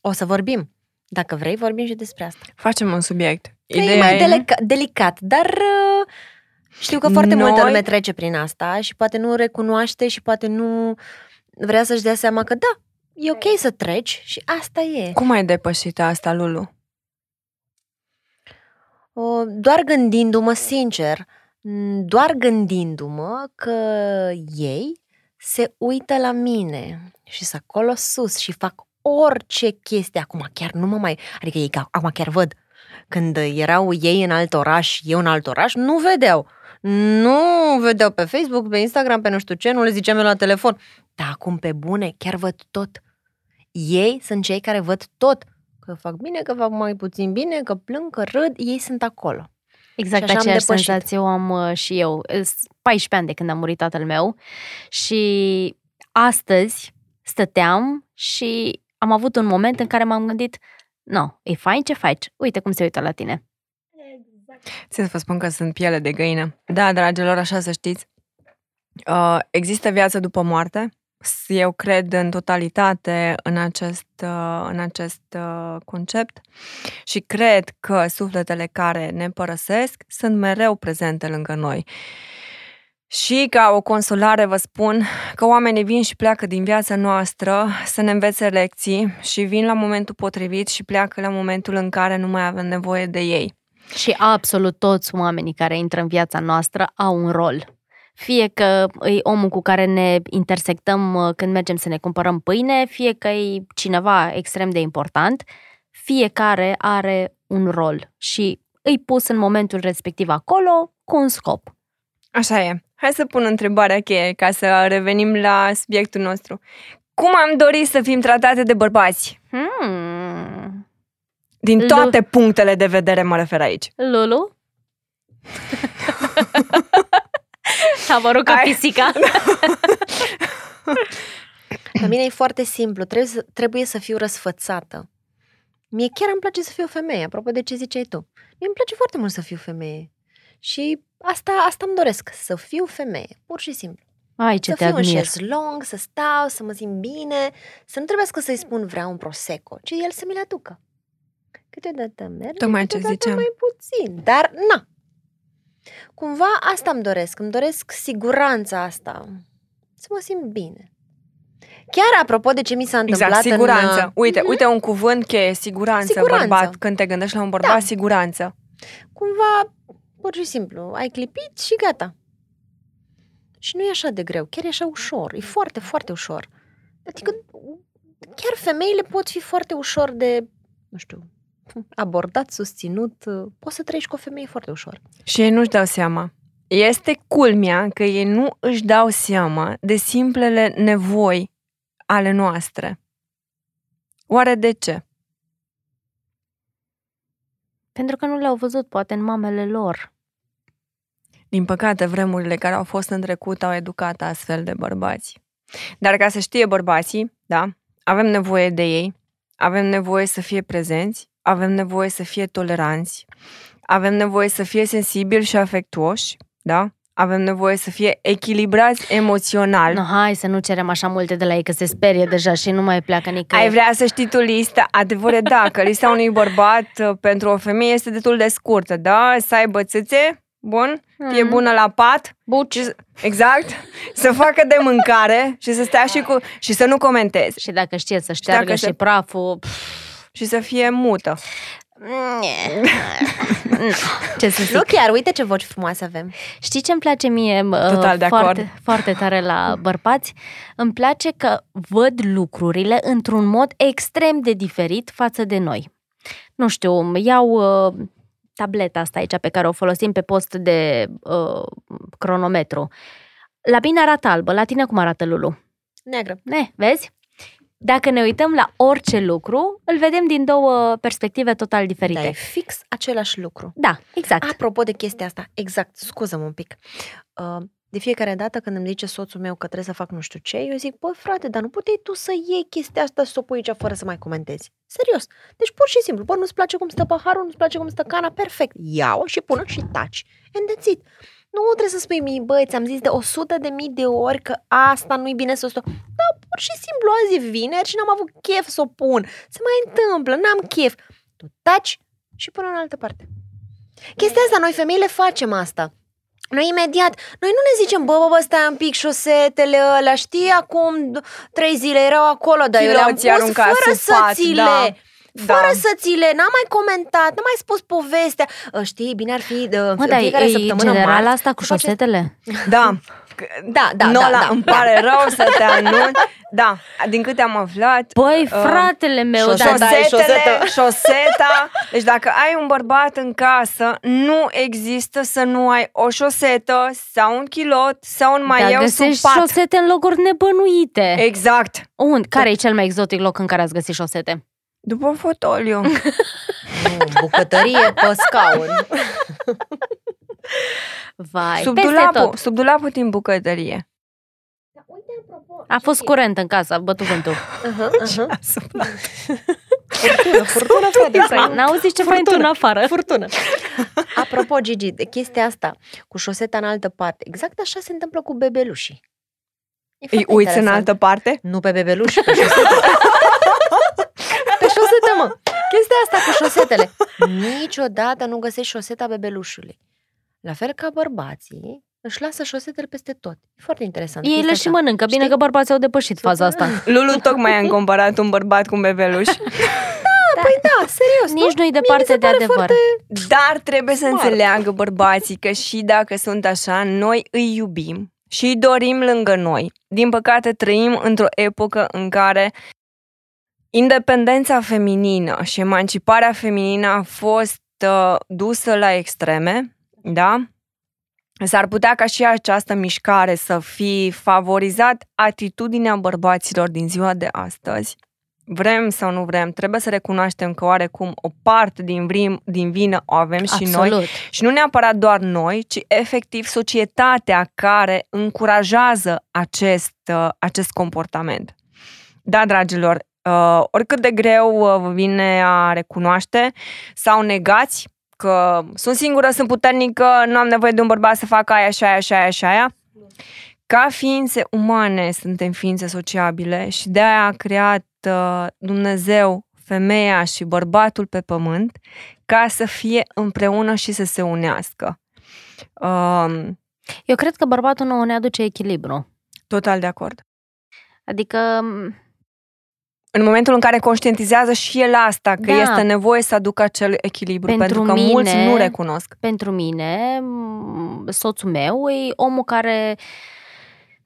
[SPEAKER 3] O să vorbim. Dacă vrei, vorbim și despre asta.
[SPEAKER 1] Facem un subiect.
[SPEAKER 3] Că e mai
[SPEAKER 1] e-
[SPEAKER 3] delica- delicat, dar uh, știu că foarte
[SPEAKER 1] Noi-
[SPEAKER 3] multă lume trece prin asta și poate nu recunoaște și poate nu vrea să-și dea seama că da, e ok să treci și asta e.
[SPEAKER 1] Cum ai depășit asta, Lulu?
[SPEAKER 3] O, Doar gândindu-mă sincer, m, doar gândindu-mă că ei se uită la mine și sunt acolo sus și fac orice chestie. Acum chiar nu mă mai... Adică ei ca- acum chiar văd. Când erau ei în alt oraș, eu în alt oraș, nu vedeau. Nu vedeau pe Facebook, pe Instagram, pe nu știu ce, nu le ziceam eu la telefon. Dar acum pe bune, chiar văd tot. Ei sunt cei care văd tot. Că fac bine, că fac mai puțin bine, că plâng, că râd, ei sunt acolo.
[SPEAKER 2] Exact
[SPEAKER 3] Și așa am
[SPEAKER 2] aceeași
[SPEAKER 3] depășit.
[SPEAKER 2] senzație o am uh, și eu. Îs 14 ani de când a murit tatăl meu și astăzi stăteam și am avut un moment în care m-am gândit no, e fain ce faci, uite cum se uită la tine.
[SPEAKER 1] Țin să vă spun că sunt piele de găină. Da, dragilor, așa să știți. Uh, există viață după moarte. Eu cred în totalitate în acest, uh, în acest uh, concept și cred că sufletele care ne părăsesc sunt mereu prezente lângă noi. Și ca o consolare vă spun că oamenii vin și pleacă din viața noastră să ne învețe lecții și vin la momentul potrivit și pleacă la momentul în care nu mai avem nevoie de ei.
[SPEAKER 2] Și absolut toți oamenii care intră în viața noastră au un rol. Fie că e omul cu care ne intersectăm uh, când mergem să ne cumpărăm pâine, fie că e cineva extrem de important, fiecare are un rol și îi pus în momentul respectiv acolo cu un scop.
[SPEAKER 1] Așa e. Hai să pun întrebarea cheie ca să revenim la subiectul nostru. Cum am dorit să fim tratate de bărbați?
[SPEAKER 2] Hmm.
[SPEAKER 1] Din
[SPEAKER 2] Lu-
[SPEAKER 1] toate punctele de vedere mă refer aici.
[SPEAKER 2] Lulu? (laughs) Am vă rog ca
[SPEAKER 1] Hai.
[SPEAKER 2] pisica. (laughs)
[SPEAKER 3] La mine e foarte simplu, trebuie să, trebuie să fiu răsfățată. Mie chiar îmi place să fiu o femeie, apropo de ce ziceai tu. Mie îmi place foarte mult să fiu femeie. Și asta, asta îmi doresc, să fiu femeie, pur și simplu.
[SPEAKER 2] Ai, ce
[SPEAKER 3] să
[SPEAKER 2] te
[SPEAKER 3] fiu în
[SPEAKER 2] admir.
[SPEAKER 3] șezlong, să stau, să mă simt bine, să nu trebuiască să-i spun vreau un prosecco, ci el să mi le aducă. Câteodată merge,
[SPEAKER 1] Tocmai ce
[SPEAKER 3] câteodată
[SPEAKER 1] ziceam.
[SPEAKER 3] mai puțin, dar na. Cumva asta îmi doresc, îmi doresc siguranța asta. să mă simt bine. Chiar apropo de ce mi s-a întâmplat
[SPEAKER 1] Exact, siguranță.
[SPEAKER 3] în... uh,
[SPEAKER 1] Uite, uite un cuvânt cheie, siguranță,
[SPEAKER 3] Siguranță.
[SPEAKER 1] bărbat. Când te gândești la un bărbat,
[SPEAKER 3] Da.
[SPEAKER 1] siguranță.
[SPEAKER 3] Cumva, pur și simplu, ai clipit și gata. Și nu e așa de greu, chiar e așa ușor, e foarte, foarte ușor. Adică chiar femeile pot fi foarte ușor de, nu știu, abordat, susținut. Poți să trăiești cu o femeie foarte ușor.
[SPEAKER 1] Și ei nu-și dau seama. Este culmea că ei nu își dau seama de simplele nevoi ale noastre. Oare de ce?
[SPEAKER 2] Pentru că nu le-au văzut, poate, în mamele lor.
[SPEAKER 1] Din păcate, vremurile care au fost în trecut au educat astfel de bărbați. Dar ca să știe bărbații, da, avem nevoie de ei, avem nevoie să fie prezenți, avem nevoie să fie toleranți, avem nevoie să fie sensibili și afectuoși, da? Avem nevoie să fie echilibrați emoțional.
[SPEAKER 2] No, hai să nu cerem așa multe de la ei, că se sperie deja și nu mai pleacă nicăieri.
[SPEAKER 1] Ai vrea să știi tu lista? Adevăr e da, că lista (laughs) unui bărbat uh, pentru o femeie este destul de scurtă, da? Să aibă țâțe, bun, fie
[SPEAKER 2] Mhm.
[SPEAKER 1] bună la pat,
[SPEAKER 2] Buci.
[SPEAKER 1] și, exact, (laughs) să facă de mâncare și să stea și cu și să nu comenteze
[SPEAKER 2] Și dacă știe să șteargă
[SPEAKER 1] dacă
[SPEAKER 2] și
[SPEAKER 1] se-
[SPEAKER 2] praful...
[SPEAKER 1] și să fie mută.
[SPEAKER 2] Nye. (laughs) Nu, ce să zic?
[SPEAKER 3] Nu chiar, uite ce voci frumoase avem.
[SPEAKER 2] Știi ce îmi place mie uh,
[SPEAKER 1] Total de acord.
[SPEAKER 2] foarte, foarte tare la (laughs) bărbați? Îmi place că văd lucrurile într-un mod extrem de diferit față de noi. Nu știu, iau uh, tableta asta aici pe care o folosim pe post de uh, cronometru. La mine arată albă, la tine cum arată Lulu?
[SPEAKER 3] Neagră.
[SPEAKER 2] Ne, vezi? Dacă ne uităm la orice lucru, îl vedem din două perspective total
[SPEAKER 3] Da,
[SPEAKER 2] diferite.
[SPEAKER 3] e fix același lucru.
[SPEAKER 2] Da, exact.
[SPEAKER 3] Apropo de chestia asta, exact, scuză-mă un pic. Uh, de fiecare dată când îmi zice soțul meu că trebuie să fac nu știu ce, eu zic, bă, frate, dar nu puteai tu să iei chestia asta și să o pui aici fără să mai comentezi. Serios. Deci pur și simplu, bă, nu-ți place cum stă paharul, nu-ți place cum stă cana, perfect. Ia-o și pune și taci. And that's it. Nu trebuie să spui mie, băi, ți-am zis de 100 de mii de ori că asta nu-i bine să o stau. Da, pur și simplu, azi e vineri și n-am avut chef să o pun. Se mai întâmplă, n-am chef. Tu taci și până în altă parte. Chestia asta, noi femeile facem asta. Noi imediat, noi nu ne zicem, bă, bă, bă, stai un pic, șosetele ăla, știi, acum d- trei zile erau acolo, dar eu le-am
[SPEAKER 1] Chiloții
[SPEAKER 3] pus
[SPEAKER 1] aruncați
[SPEAKER 3] fără
[SPEAKER 1] sub pat,
[SPEAKER 3] sățile.
[SPEAKER 1] da.
[SPEAKER 3] Fără
[SPEAKER 1] Da.
[SPEAKER 3] sățile, n-am mai comentat, n-am mai spus povestea. Ă, Știi, bine ar fi de,
[SPEAKER 2] Mă, dar
[SPEAKER 3] fiecare
[SPEAKER 2] e
[SPEAKER 3] săptămână
[SPEAKER 2] general
[SPEAKER 3] marți,
[SPEAKER 2] asta cu
[SPEAKER 3] să face-
[SPEAKER 2] șosetele?
[SPEAKER 1] Da.
[SPEAKER 3] Da, da,
[SPEAKER 1] Nola,
[SPEAKER 3] da, da.
[SPEAKER 1] îmi pare rău să te anunț. Da, din câte am aflat,
[SPEAKER 2] Băi,
[SPEAKER 1] uh,
[SPEAKER 2] fratele meu,
[SPEAKER 3] șoseta
[SPEAKER 2] dar
[SPEAKER 3] ai
[SPEAKER 1] șosetele,
[SPEAKER 3] șosetă.
[SPEAKER 1] șoseta. Deci dacă ai un bărbat în casă, nu există să nu ai o șosetă sau un kilot sau un
[SPEAKER 2] dar
[SPEAKER 1] maieu sub
[SPEAKER 2] găsești
[SPEAKER 1] pat.
[SPEAKER 2] șosete în locuri nebănuite.
[SPEAKER 1] Exact.
[SPEAKER 2] Unde? Care e cel mai exotic loc în care ați găsit șosete?
[SPEAKER 1] După fotoliu. (laughs)
[SPEAKER 3] Nu, bucătărie pe scaun.
[SPEAKER 2] Vai,
[SPEAKER 1] sub,
[SPEAKER 2] peste
[SPEAKER 1] dulapul,
[SPEAKER 2] tot.
[SPEAKER 1] sub dulapul din bucătărie.
[SPEAKER 2] A fost curent în casă, a bătut vântul.
[SPEAKER 3] Uh-huh, uh-huh.
[SPEAKER 1] Furtună, furtună, frate.
[SPEAKER 2] N-auzi ce fain tu în afară?
[SPEAKER 3] Furtună. Apropo, Gigi, de chestia asta, cu șoseta în altă parte, exact așa se întâmplă cu bebelușii. E
[SPEAKER 1] Îi
[SPEAKER 3] foarte
[SPEAKER 1] uiți în
[SPEAKER 3] interesant.
[SPEAKER 1] altă parte?
[SPEAKER 3] Nu pe bebeluși, pe (laughs) șosete. Pe șosete, mă. Chestia asta cu șosetele. Niciodată nu găsești șoseta bebelușului. La fel ca bărbații, își lasă șosetele peste tot. E foarte interesant.
[SPEAKER 2] Ei
[SPEAKER 3] chestia
[SPEAKER 2] le și
[SPEAKER 3] asta.
[SPEAKER 2] mănâncă. Bine
[SPEAKER 3] Știi?
[SPEAKER 2] că bărbații au depășit faza asta. (laughs)
[SPEAKER 1] Lulu tocmai am comparat un bărbat cu un bebeluș. (laughs)
[SPEAKER 3] Păi da, serios,
[SPEAKER 2] Nici nu-i departe de adevăr.
[SPEAKER 1] Dar trebuie să
[SPEAKER 3] Smart.
[SPEAKER 1] înțeleagă bărbații că și dacă sunt așa, noi îi iubim și îi dorim lângă noi. Din păcate, trăim într-o epocă în care independența feminină și emanciparea feminină a fost uh, dusă la extreme, da? S-ar putea ca și această mișcare să fi favorizat atitudinea bărbaților din ziua de astăzi. Vrem sau nu vrem, trebuie să recunoaștem că oarecum o parte din, vrim, din vină o avem și noi
[SPEAKER 2] Absolut.
[SPEAKER 1] și nu neapărat doar noi, ci efectiv societatea care încurajează acest, uh, acest comportament. Da, dragilor, uh, oricât de greu uh, vă vine a recunoaște sau negați că sunt singură, sunt puternică, nu am nevoie de un bărbat să facă aia și aia și aia și aia. Ca ființe umane suntem ființe sociabile și de aia a creat uh, Dumnezeu femeia și bărbatul pe pământ ca să fie împreună și să se unească. Um,
[SPEAKER 2] Eu cred că bărbatul nou ne aduce echilibru.
[SPEAKER 1] Total de acord.
[SPEAKER 2] Adică
[SPEAKER 1] În momentul în care conștientizează și el asta, că
[SPEAKER 2] Da.
[SPEAKER 1] este nevoie să aducă acel echilibru,
[SPEAKER 2] Pentru
[SPEAKER 1] pentru, că
[SPEAKER 2] mine-
[SPEAKER 1] mulți nu recunosc.
[SPEAKER 2] pentru mine, m, soțul meu e omul care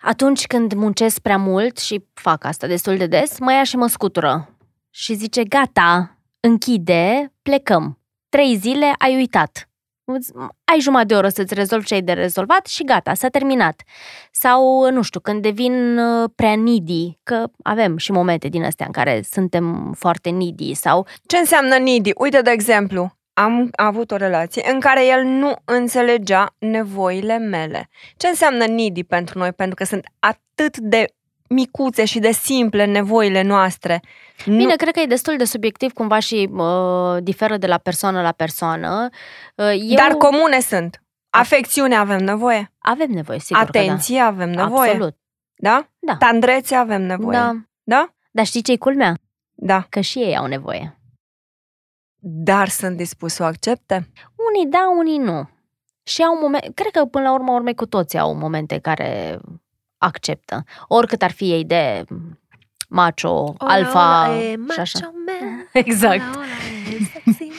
[SPEAKER 2] atunci când muncesc prea mult și fac asta destul de des, mă ia și mă scutură și zice, gata, închide, plecăm. Trei zile ai uitat. Îți- Ai jumătate de oră să-ți rezolvi ce ai de rezolvat și gata, s-a terminat. Sau, nu știu, când devin uh, prea needy, că avem și momente din astea în care suntem foarte needy sau
[SPEAKER 1] Ce înseamnă needy? Uite, de exemplu, am avut o relație în care el nu înțelegea nevoile mele. Ce înseamnă needy pentru noi? Pentru că sunt atât de micuțe și de simple nevoile noastre.
[SPEAKER 2] Bine,
[SPEAKER 1] nu,
[SPEAKER 2] cred că e destul de subiectiv cumva și uh, diferă de la persoană la persoană. Uh, eu
[SPEAKER 1] Dar comune sunt. Afecțiune avem nevoie.
[SPEAKER 2] avem nevoie, sigur
[SPEAKER 1] Atenție avem
[SPEAKER 2] că da.
[SPEAKER 1] nevoie.
[SPEAKER 2] Absolut.
[SPEAKER 1] Da?
[SPEAKER 2] Da.
[SPEAKER 1] Tandrețe avem nevoie.
[SPEAKER 2] Da.
[SPEAKER 1] Da?
[SPEAKER 2] Dar știi ce-i culmea?
[SPEAKER 1] Da.
[SPEAKER 2] Că și ei au nevoie.
[SPEAKER 1] Dar sunt dispus să o accepte?
[SPEAKER 2] Unii da, unii nu. Și au momente, cred că până la urmă urmei cu toții au momente care acceptă. Oricât ar fi ei de macho, alfa și așa. Exact.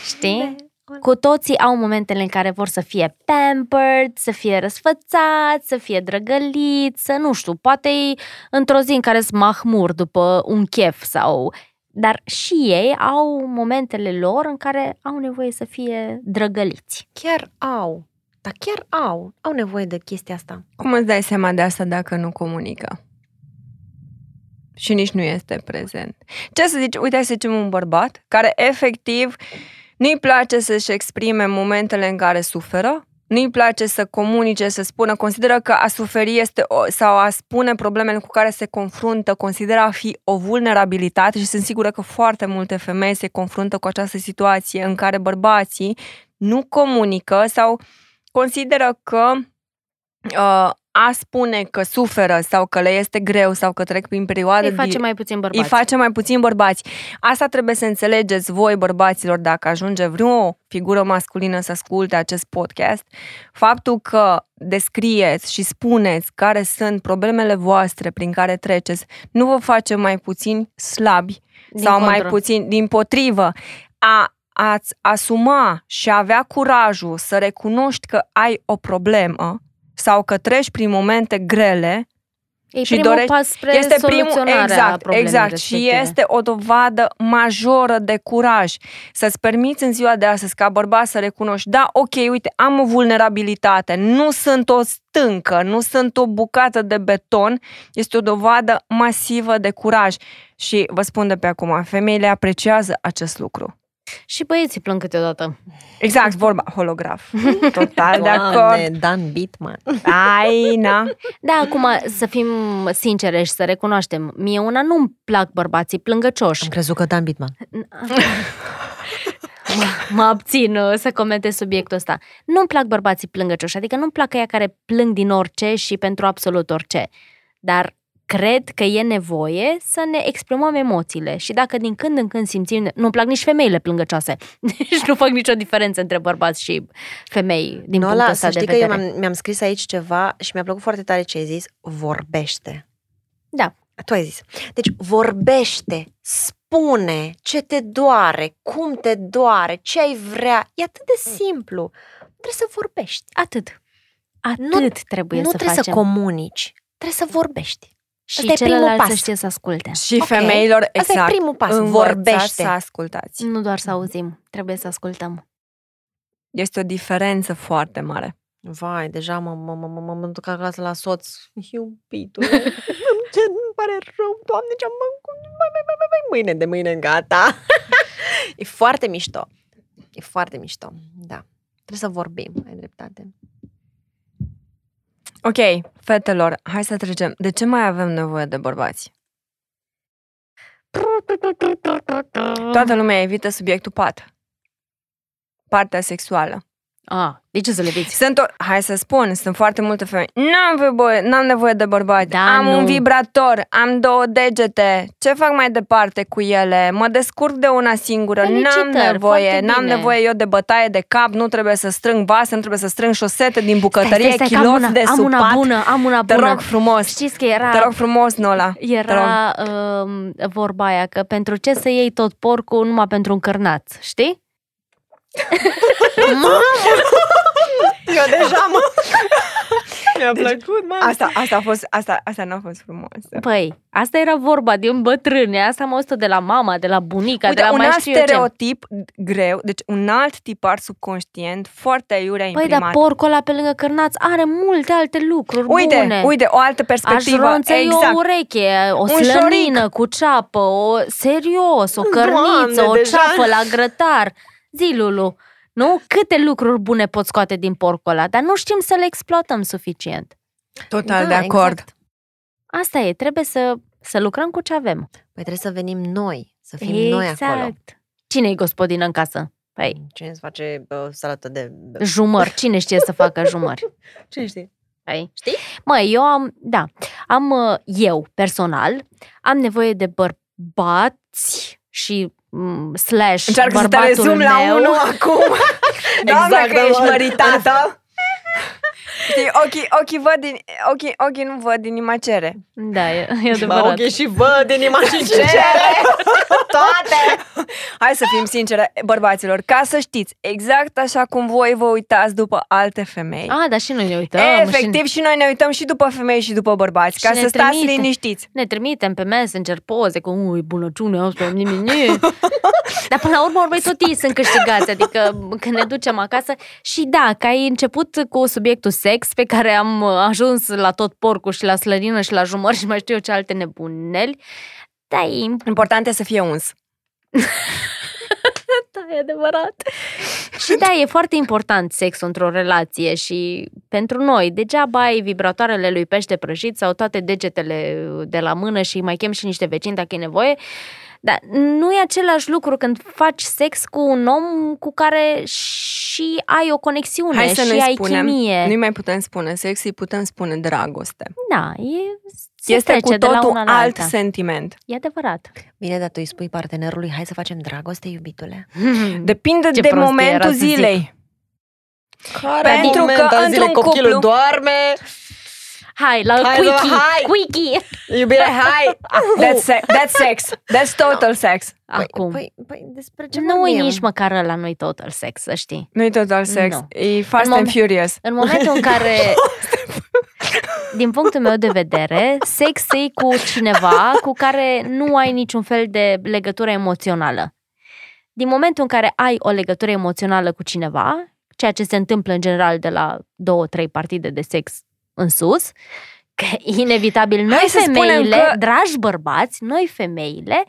[SPEAKER 2] Știi? Cu toții au momentele în care vor să fie pampered, să fie răsfățați, să fie drăgăliți, să nu știu, poate e într-o zi în care sunt mahmur după un chef sau... Dar și ei au momentele lor în care au nevoie să fie drăgăliți.
[SPEAKER 3] Chiar au. Dar chiar au. Au nevoie de chestia asta.
[SPEAKER 1] Cum îți dai seama de asta dacă nu comunică? Și nici nu este prezent. Ce să zici? Uite, hai să zicem un bărbat care efectiv nu-i place să-și exprime momentele în care suferă, nu-i place să comunice, să spună, consideră că a suferi este o, sau a spune problemele cu care se confruntă, consideră a fi o vulnerabilitate și sunt sigură că foarte multe femei se confruntă cu această situație în care bărbații nu comunică sau consideră că uh, a spune că suferă sau că le este greu sau că trec prin perioade
[SPEAKER 2] Îi face
[SPEAKER 1] di-
[SPEAKER 2] mai puțin
[SPEAKER 1] îi
[SPEAKER 2] bărbați.
[SPEAKER 1] face mai puțin bărbați. Asta trebuie să înțelegeți voi, bărbaților, dacă ajunge vreo figură masculină să asculte acest podcast, faptul că descrieți și spuneți care sunt problemele voastre prin care treceți, nu vă face mai puțin slabi
[SPEAKER 2] Din
[SPEAKER 1] sau mai
[SPEAKER 2] contră.
[SPEAKER 1] puțin, din potrivă, a ați asuma și a avea curajul să recunoști că ai o problemă sau că treci prin momente grele,
[SPEAKER 2] E
[SPEAKER 1] și
[SPEAKER 2] primul
[SPEAKER 1] dorești-
[SPEAKER 2] pas spre
[SPEAKER 1] este primul
[SPEAKER 2] soluționarea
[SPEAKER 1] exact,
[SPEAKER 2] problemei
[SPEAKER 1] exact și
[SPEAKER 2] respective.
[SPEAKER 1] este o dovadă majoră de curaj să-ți permiți în ziua de astăzi ca bărbat să recunoști, da, ok, uite, am o vulnerabilitate, nu sunt o stâncă, nu sunt o bucată de beton, este o dovadă masivă de curaj și vă spun de pe acum, femeile apreciază acest lucru.
[SPEAKER 2] Și băieții plâng câteodată.
[SPEAKER 1] Exact, vorba, holograf. (laughs) Total de acord.
[SPEAKER 3] Doamne, Dan Bitman.
[SPEAKER 1] Ai, na.
[SPEAKER 2] Da, acum să fim sincere și să recunoaștem. Mie una nu-mi plac bărbații plângăcioși.
[SPEAKER 3] Am crezut că Dan Bitman.
[SPEAKER 2] mă, mă abțin uh, să comentez subiectul ăsta. Nu-mi plac bărbații plângăcioși, adică nu-mi plac ea care plâng din orice și pentru absolut orice. Dar cred că e nevoie să ne exprimăm emoțiile și dacă din când în când simțim... Nu-mi plac nici femeile plângăcioase. (laughs) Deci nu fac nicio diferență între bărbați și femei din
[SPEAKER 3] Nu,
[SPEAKER 2] punctul
[SPEAKER 3] la,
[SPEAKER 2] ăsta
[SPEAKER 3] să
[SPEAKER 2] de
[SPEAKER 3] știi că eu
[SPEAKER 2] vedere.
[SPEAKER 3] mi-am, mi-am scris aici ceva și mi-a plăcut foarte tare ce ai zis. Vorbește.
[SPEAKER 2] Da.
[SPEAKER 3] Tu ai zis. Deci vorbește, spune ce te doare, cum te doare, ce ai vrea. E atât de simplu. Trebuie să vorbești.
[SPEAKER 2] Atât. Atât
[SPEAKER 3] Nu-
[SPEAKER 2] trebuie
[SPEAKER 3] nu
[SPEAKER 2] să
[SPEAKER 3] trebuie
[SPEAKER 2] facem.
[SPEAKER 3] să comunici. Trebuie să vorbești.
[SPEAKER 2] Și
[SPEAKER 3] Ăsta e primul
[SPEAKER 2] celălalt să
[SPEAKER 3] pas.
[SPEAKER 2] știe să asculte.
[SPEAKER 1] Și
[SPEAKER 3] Ok.
[SPEAKER 1] femeilor,
[SPEAKER 3] Asta
[SPEAKER 1] exact,
[SPEAKER 3] e primul pas.
[SPEAKER 1] învățați
[SPEAKER 3] Vorbește.
[SPEAKER 1] să ascultați.
[SPEAKER 2] Nu doar să auzim, trebuie să ascultăm.
[SPEAKER 1] Este o diferență foarte mare.
[SPEAKER 3] Vai, deja mă, mă, mă, mă, mă, mă duc acasă la soț. Iubitul. (laughs) ce îmi pare rău, doamne, ce-am făcut. Mai, mai, mai, mai, mai, mâine de mâine gata. (laughs) e foarte mișto. E foarte mișto, da. Trebuie să vorbim, ai dreptate.
[SPEAKER 1] Ok, fetelor, hai să trecem. De ce mai avem nevoie de bărbați? Toată lumea evită subiectul pat. Partea sexuală.
[SPEAKER 2] Ah, de ce să le vezi?
[SPEAKER 1] Sunt o, hai să spun, sunt foarte multe femei. N-am nevoie, n-am nevoie de bărbați.
[SPEAKER 2] Da,
[SPEAKER 1] am
[SPEAKER 2] nu.
[SPEAKER 1] un vibrator, am două degete. Ce fac mai departe cu ele? Mă descurc de una singură. N-am
[SPEAKER 2] Felicitări,
[SPEAKER 1] nevoie,
[SPEAKER 2] foarte
[SPEAKER 1] n-am
[SPEAKER 2] bine.
[SPEAKER 1] nevoie eu de bătaie de cap, nu trebuie să strâng vase, nu trebuie să strâng șosete din bucătărie,
[SPEAKER 2] stai, stai, că am
[SPEAKER 1] chiloți
[SPEAKER 2] una,
[SPEAKER 1] de
[SPEAKER 2] am una
[SPEAKER 1] supat.
[SPEAKER 2] bună, am una
[SPEAKER 1] Te
[SPEAKER 2] bună.
[SPEAKER 1] rog frumos.
[SPEAKER 2] Știți că era,
[SPEAKER 1] Te rog frumos, Nola. Te rog.
[SPEAKER 2] era uh, vorba aia că pentru ce să iei tot porcul numai pentru un cărnaț, știi? (laughs)
[SPEAKER 3] Eu deja mă... Mi-a plăcut, mă.
[SPEAKER 1] Asta, asta a fost, asta, asta n-a fost frumoasă.
[SPEAKER 2] Păi, asta era vorba din bătrâne, asta am auzit de la mama, de la bunica,
[SPEAKER 1] Uite,
[SPEAKER 2] de la
[SPEAKER 1] un
[SPEAKER 2] mai
[SPEAKER 1] alt
[SPEAKER 2] știu eu ce.
[SPEAKER 1] stereotip greu, deci un alt tipar subconștient foarte aiurea
[SPEAKER 2] Păi,
[SPEAKER 1] imprimat.
[SPEAKER 2] dar porcul ăla pe lângă cărnaț are multe alte lucruri
[SPEAKER 1] uite,
[SPEAKER 2] bune.
[SPEAKER 1] uite, o altă
[SPEAKER 2] Aș
[SPEAKER 1] perspectivă.
[SPEAKER 2] ronță
[SPEAKER 1] exact.
[SPEAKER 2] o ureche, o
[SPEAKER 1] Un
[SPEAKER 2] slănină
[SPEAKER 1] șoric.
[SPEAKER 2] cu ceapă, o serios, o
[SPEAKER 3] Doamne,
[SPEAKER 2] cărniță, o
[SPEAKER 3] deja-
[SPEAKER 2] ceapă la grătar. Zi, Lulu, nu? Câte lucruri bune poți scoate din porcul ăla, dar nu știm să le exploatăm suficient.
[SPEAKER 1] Total
[SPEAKER 3] Da,
[SPEAKER 1] de acord.
[SPEAKER 3] exact.
[SPEAKER 2] Asta e, trebuie să, să lucrăm cu ce avem.
[SPEAKER 3] Păi trebuie să venim noi, să fim noi acolo.
[SPEAKER 2] Cine e gospodină în casă? Păi,
[SPEAKER 3] Cine îți face bă, salată de...
[SPEAKER 2] jumări. Cine știe să facă jumări? (laughs)
[SPEAKER 3] Cine știe?
[SPEAKER 2] Păi.
[SPEAKER 3] Știi?
[SPEAKER 2] Măi, eu am, da, am uh, eu personal, am nevoie de bărbați și mm, slash
[SPEAKER 1] Încearcă să te
[SPEAKER 2] bărbatul
[SPEAKER 1] rezum la
[SPEAKER 2] meu.
[SPEAKER 1] unul acum. (laughs) Doamne,
[SPEAKER 3] Exact,
[SPEAKER 1] că ești
[SPEAKER 3] da,
[SPEAKER 1] măritată. Știi, ochii, ochii, văd din, ochii, ochii nu văd, inima cere.
[SPEAKER 2] Da, e, e
[SPEAKER 3] Bă,
[SPEAKER 2] adevărat.
[SPEAKER 3] ok, și văd inima și cere. (laughs) Toate. (laughs)
[SPEAKER 1] Hai să fim sincere, bărbaților, ca să știți, exact așa cum voi vă uitați după alte femei.
[SPEAKER 2] A, dar și noi ne uităm.
[SPEAKER 1] Efectiv, și noi ne uităm și după femei și după bărbați,
[SPEAKER 2] Și
[SPEAKER 1] ca
[SPEAKER 2] ne
[SPEAKER 1] să stați
[SPEAKER 2] trimite.
[SPEAKER 1] liniștiți.
[SPEAKER 2] Și ne trimitem pe Messenger poze cu ui, bunăciune asta, nimic. (laughs) Dar până la urmă, urmei, tot ei sunt câștigați, adică când ne ducem acasă. Și da, că ai început cu subiectul sex, pe care am ajuns la tot porcul și la slănină și la jumări și mai știu eu ce alte nebuneli. Da, e
[SPEAKER 1] Important e să fie uns. (laughs)
[SPEAKER 2] Da, e adevărat. și da, e foarte important sexul într-o relație și pentru noi, degeaba ai vibratoarele lui pește prăjit sau toate degetele de la mână și mai chem și niște vecini dacă e nevoie, dar nu e același lucru când faci sex cu un om cu care și ai o conexiune
[SPEAKER 1] Hai să
[SPEAKER 2] și
[SPEAKER 1] nu-i
[SPEAKER 2] ai
[SPEAKER 1] spunem,
[SPEAKER 2] chimie.
[SPEAKER 1] nu-i mai putem spune sex, îi putem spune dragoste.
[SPEAKER 2] Da, e, se
[SPEAKER 1] este
[SPEAKER 2] trece
[SPEAKER 1] cu
[SPEAKER 2] de la
[SPEAKER 1] totul
[SPEAKER 2] una la
[SPEAKER 1] alt
[SPEAKER 2] alta.
[SPEAKER 1] sentiment.
[SPEAKER 2] E adevărat.
[SPEAKER 3] Bine, dar tu îi spui partenerului, hai să facem dragoste, iubitule. (laughs)
[SPEAKER 1] Depinde
[SPEAKER 2] Ce
[SPEAKER 1] de
[SPEAKER 2] prostie
[SPEAKER 1] momentul
[SPEAKER 2] era să zic.
[SPEAKER 1] zilei.
[SPEAKER 3] Care
[SPEAKER 1] Pentru
[SPEAKER 3] moment
[SPEAKER 1] că
[SPEAKER 3] al zilei
[SPEAKER 1] într-un
[SPEAKER 3] copilul
[SPEAKER 1] cuplu-
[SPEAKER 3] doarme,
[SPEAKER 2] Hai, la
[SPEAKER 3] Hai,
[SPEAKER 2] quickie,
[SPEAKER 3] hai!
[SPEAKER 2] quickie!
[SPEAKER 3] iubire, hai! (laughs)
[SPEAKER 1] That's, se- that's sex. That's total sex.
[SPEAKER 2] Acum.
[SPEAKER 3] Păi, păi, despre ce
[SPEAKER 2] nu e
[SPEAKER 3] vorbim?
[SPEAKER 2] nici măcar la noi total sex, să știi.
[SPEAKER 1] Nu-i total sex.
[SPEAKER 2] Nu.
[SPEAKER 1] E Fast
[SPEAKER 2] În
[SPEAKER 1] and
[SPEAKER 2] momen-
[SPEAKER 1] Furious.
[SPEAKER 2] În momentul în care, (laughs) din punctul meu de vedere, sex e cu cineva cu care nu ai niciun fel de legătură emoțională. Din momentul în care ai o legătură emoțională cu cineva, ceea ce se întâmplă în general de la două, trei partide de sex în sus, că inevitabil noi
[SPEAKER 1] Hai să spunem
[SPEAKER 2] femeile,
[SPEAKER 1] că-
[SPEAKER 2] dragi bărbați, noi femeile,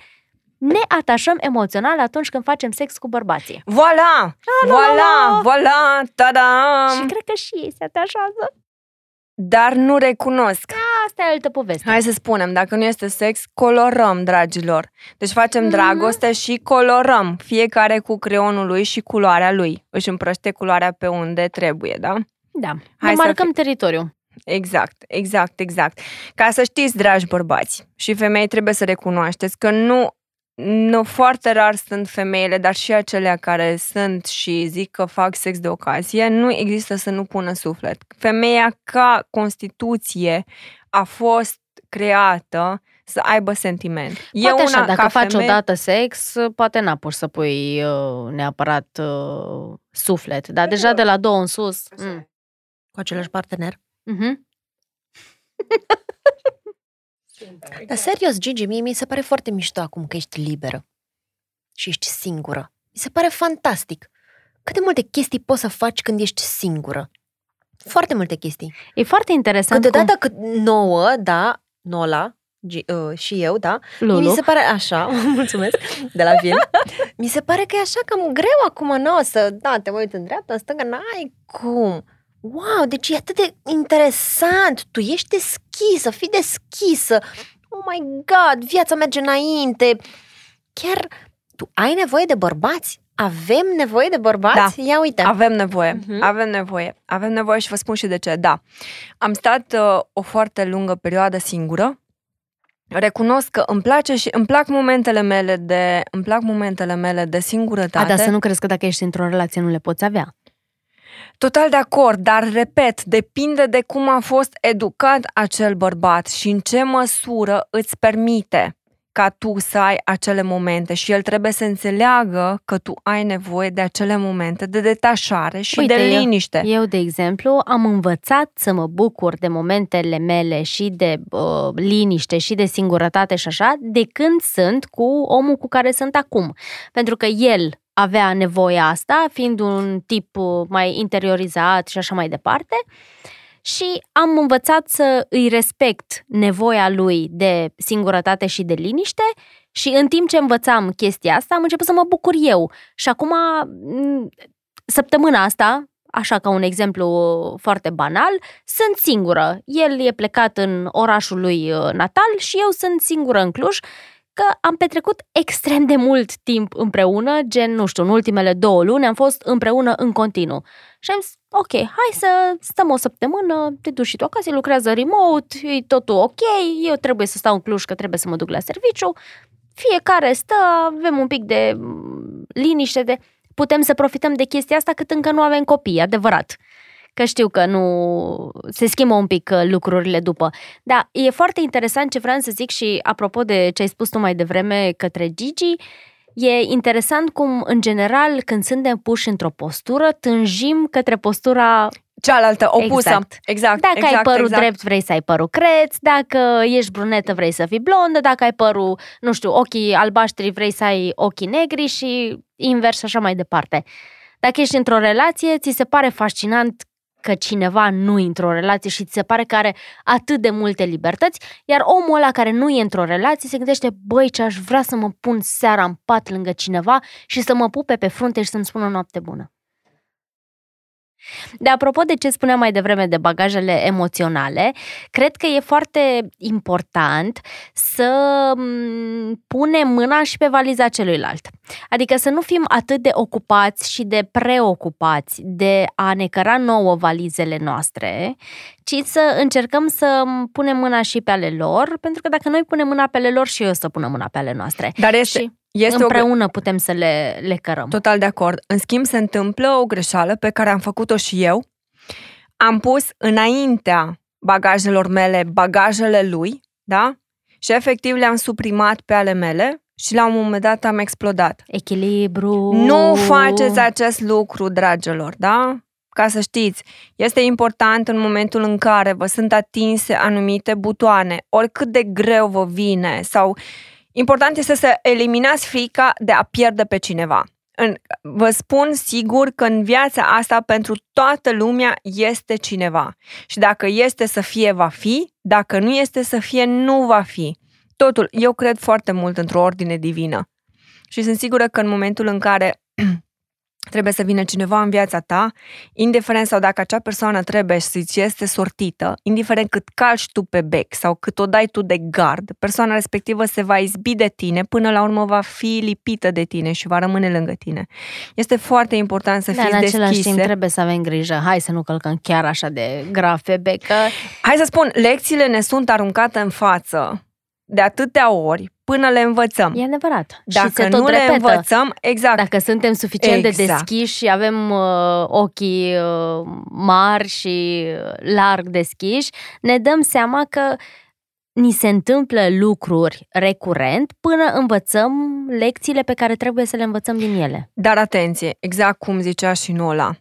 [SPEAKER 2] ne atașăm emoțional atunci când facem sex cu bărbații.
[SPEAKER 1] Voilà! Voilà! Voilà!
[SPEAKER 2] Și
[SPEAKER 1] Ta-da!
[SPEAKER 2] cred că și ei se atașează.
[SPEAKER 1] Dar nu recunosc.
[SPEAKER 2] Asta e altă poveste.
[SPEAKER 1] Hai să spunem, dacă nu este sex, colorăm, dragilor. Deci facem
[SPEAKER 2] Mhm.
[SPEAKER 1] dragoste și colorăm, fiecare cu creionul lui și culoarea lui. Își împrăște culoarea pe unde trebuie, da?
[SPEAKER 2] Da,
[SPEAKER 1] Hai
[SPEAKER 2] Hai
[SPEAKER 1] să
[SPEAKER 2] marcăm teritoriul.
[SPEAKER 1] Exact, exact, exact. Ca să știți, dragi bărbați și femei, trebuie să recunoașteți că nu, nu foarte rar sunt femeile, dar și acelea care sunt și zic că fac sex de ocazie, nu există să nu pună suflet. Femeia ca constituție a fost creată să aibă sentiment.
[SPEAKER 2] Poate așa,
[SPEAKER 1] una,
[SPEAKER 2] dacă
[SPEAKER 1] ca
[SPEAKER 2] faci
[SPEAKER 1] femeie,
[SPEAKER 2] odată sex, poate n-apuci să pui uh, neapărat uh, suflet, dar deja de la două în sus. Mm.
[SPEAKER 3] Cu același partener?
[SPEAKER 2] Mhm. (laughs)
[SPEAKER 3] Dar serios, Gigi, mie mi se pare foarte mișto acum că ești liberă și ești singură. Mi se pare fantastic. Cât de multe chestii poți să faci când ești singură. Foarte multe chestii.
[SPEAKER 2] E foarte interesant
[SPEAKER 3] Câteodată cât nouă, da, Nola G- uh, și eu, da,
[SPEAKER 2] cum
[SPEAKER 3] Mie
[SPEAKER 2] Lulu.
[SPEAKER 3] mi se pare așa, (laughs) mulțumesc, de la film. Mi se pare că e așa cam greu acum, nu, să, da, te mai uiți în dreapta, în stânga, n-ai cum. Wow, deci e atât de interesant, tu ești deschisă, fii deschisă. Oh my God, viața merge înainte. Chiar tu ai nevoie de bărbați? Avem nevoie de bărbați?
[SPEAKER 1] Da.
[SPEAKER 3] Ia uite.
[SPEAKER 1] Avem nevoie,
[SPEAKER 3] Mhm.
[SPEAKER 1] avem nevoie. Avem nevoie și vă spun și de ce. Da, am stat uh, o foarte lungă perioadă singură. Recunosc că îmi place și îmi plac momentele mele de îmi plac momentele mele de singurătate.
[SPEAKER 2] A, dar să nu crezi că dacă ești într-o relație nu le poți avea.
[SPEAKER 1] Total de acord, dar repet, depinde de cum a fost educat acel bărbat și în ce măsură îți permite ca tu să ai acele momente și el trebuie să înțeleagă că tu ai nevoie de acele momente de detașare și
[SPEAKER 2] Uite,
[SPEAKER 1] de
[SPEAKER 2] eu-
[SPEAKER 1] liniște.
[SPEAKER 2] Eu, de exemplu, am învățat să mă bucur de momentele mele și de uh, liniște și de singurătate și așa, de când sunt cu omul cu care sunt acum. Pentru că el avea nevoia asta, fiind un tip uh, mai interiorizat și așa mai departe, și am învățat să îi respect nevoia lui de singurătate și de liniște și în timp ce învățam chestia asta, am început să mă bucur eu. Și acum, m, săptămâna asta, așa ca un exemplu foarte banal, sunt singură. El e plecat în orașul lui uh, natal și eu sunt singură în Cluj, că am petrecut extrem de mult timp împreună, gen, nu știu, în ultimele două luni am fost împreună în continuu. Și am zis, ok, hai să stăm o săptămână, te duci și tu acasă, el lucrează remote, e totul ok, eu trebuie să stau în Cluj că trebuie să mă duc la serviciu, fiecare stă, avem un pic de mm, liniște, de putem să profităm de chestia asta cât încă nu avem copii, adevărat. Că știu că nu se schimbă un pic uh, lucrurile după. Dar e foarte interesant ce vreau să zic și apropo de ce ai spus tu mai devreme către Gigi, e interesant cum, în general, când suntem puși într-o postură, tânjim către postura
[SPEAKER 1] Cealaltă, opusă.
[SPEAKER 2] Exact.
[SPEAKER 1] exact
[SPEAKER 2] dacă
[SPEAKER 1] exact,
[SPEAKER 2] ai părul
[SPEAKER 1] exact.
[SPEAKER 2] drept, vrei să ai părul creț, dacă ești brunetă, vrei să fii blondă, dacă ai părul, nu știu, ochii albaștri, vrei să ai ochii negri și invers și așa mai departe. Dacă ești într-o relație, ți se pare fascinant că cineva nu e într-o relație și ți se pare că are atât de multe libertăți, iar omul ăla care nu e într-o relație se gândește, băi, ce aș vrea să mă pun seara în pat lângă cineva și să mă pupe pe frunte și să-mi spună noapte bună. De apropo de ce spuneam mai devreme de bagajele emoționale, cred că e foarte important să m, punem mâna și pe valiza celuilalt. Adică să nu fim atât de ocupați și de preocupați de a ne căra nouă valizele noastre, ci să încercăm să punem mâna și pe ale lor, pentru că dacă noi punem mâna pe ale lor și eu o să punem mâna pe ale noastre.
[SPEAKER 1] Dar este,
[SPEAKER 2] și
[SPEAKER 1] este o, gre-
[SPEAKER 2] împreună putem să le, le cărăm.
[SPEAKER 1] Total de acord. În schimb, se întâmplă o greșeală pe care am făcut-o și eu. Am pus înaintea bagajelor mele bagajele lui, da? Și efectiv le-am suprimat pe ale mele și la un moment dat am explodat.
[SPEAKER 2] Echilibru.
[SPEAKER 1] Nu faceți acest lucru, dragilor, da? Ca să știți, este important în momentul în care vă sunt atinse anumite butoane, oricât de greu vă vine sau important este să eliminați frica de a pierde pe cineva. În, vă spun sigur că în viața asta pentru toată lumea este cineva. Și dacă este să fie, va fi, dacă nu este să fie, nu va fi. Totul, eu cred foarte mult într-o ordine divină. Și sunt sigură că în momentul în care (clears throat) trebuie să vină cineva în viața ta, indiferent sau dacă acea persoană trebuie să-ți este sortită, indiferent cât calci tu pe bec sau cât o dai tu de gard, persoana respectivă se va izbi de tine, până la urmă va fi lipită de tine și va rămâne lângă tine. Este foarte important să
[SPEAKER 2] Da,
[SPEAKER 1] fiți
[SPEAKER 2] în același
[SPEAKER 1] deschise.
[SPEAKER 2] timp trebuie să avem grijă. Hai să nu călcăm chiar așa de grav pe bec, că
[SPEAKER 1] Hai să spun, lecțiile ne sunt aruncate în față de atâtea ori până le învățăm.
[SPEAKER 2] e adevărat.
[SPEAKER 1] Dacă
[SPEAKER 2] și se tot
[SPEAKER 1] nu le
[SPEAKER 2] repetă.
[SPEAKER 1] învățăm, exact,
[SPEAKER 2] Dacă suntem suficient de
[SPEAKER 1] Exact.
[SPEAKER 2] deschiși și avem uh, ochii uh, mari și uh, larg deschiși, ne dăm seama că ni se întâmplă lucruri recurent până învățăm lecțiile pe care trebuie să le învățăm din ele.
[SPEAKER 1] Dar atenție, exact cum zicea și Nola,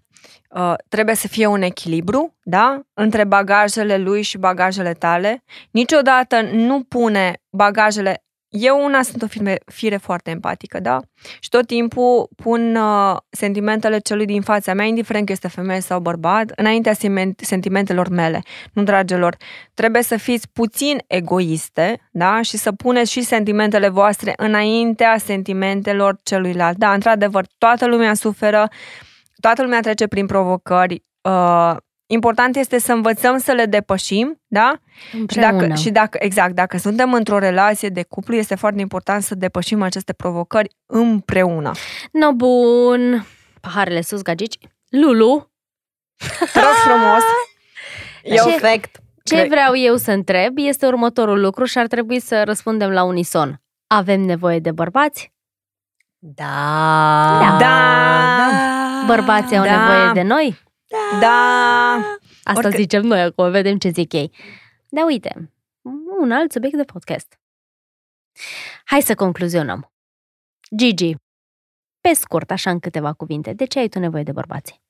[SPEAKER 1] uh, trebuie să fie un echilibru, da? Între bagajele lui și bagajele tale. Niciodată nu pune bagajele... Eu una sunt o fire, fire foarte empatică, da? Și tot timpul pun uh, sentimentele celui din fața mea, indiferent că este femeie sau bărbat, înaintea siment- sentimentelor mele. Nu, dragilor, trebuie să fiți puțin egoiste, da? Și să puneți și sentimentele voastre înaintea sentimentelor celuilalt. Da, într-adevăr, toată lumea suferă, toată lumea trece prin provocări, uh, Important este să învățăm să le depășim, da? Și
[SPEAKER 2] Împreună.
[SPEAKER 1] dacă, și dacă, exact, dacă suntem într-o relație de cuplu, este foarte important să depășim aceste provocări împreună.
[SPEAKER 2] No, bun. Paharele sus, gagici. Lulu,
[SPEAKER 1] Te rog frumos! Eu,
[SPEAKER 2] Ce-
[SPEAKER 3] Perfect.
[SPEAKER 2] ce
[SPEAKER 1] Cre-
[SPEAKER 2] vreau eu să întreb este următorul lucru și ar trebui să răspundem la unison. Avem nevoie de bărbați?
[SPEAKER 3] Da.
[SPEAKER 1] Da.
[SPEAKER 2] Bărbații au
[SPEAKER 1] Da.
[SPEAKER 2] nevoie de noi?
[SPEAKER 1] Da!
[SPEAKER 2] Asta
[SPEAKER 1] Orică-
[SPEAKER 2] zicem noi acum, vedem ce zic ei. Da, uite, un alt subiect de podcast. Hai să concluzionăm. Gigi, pe scurt, așa în câteva cuvinte, de ce ai tu nevoie de bărbați?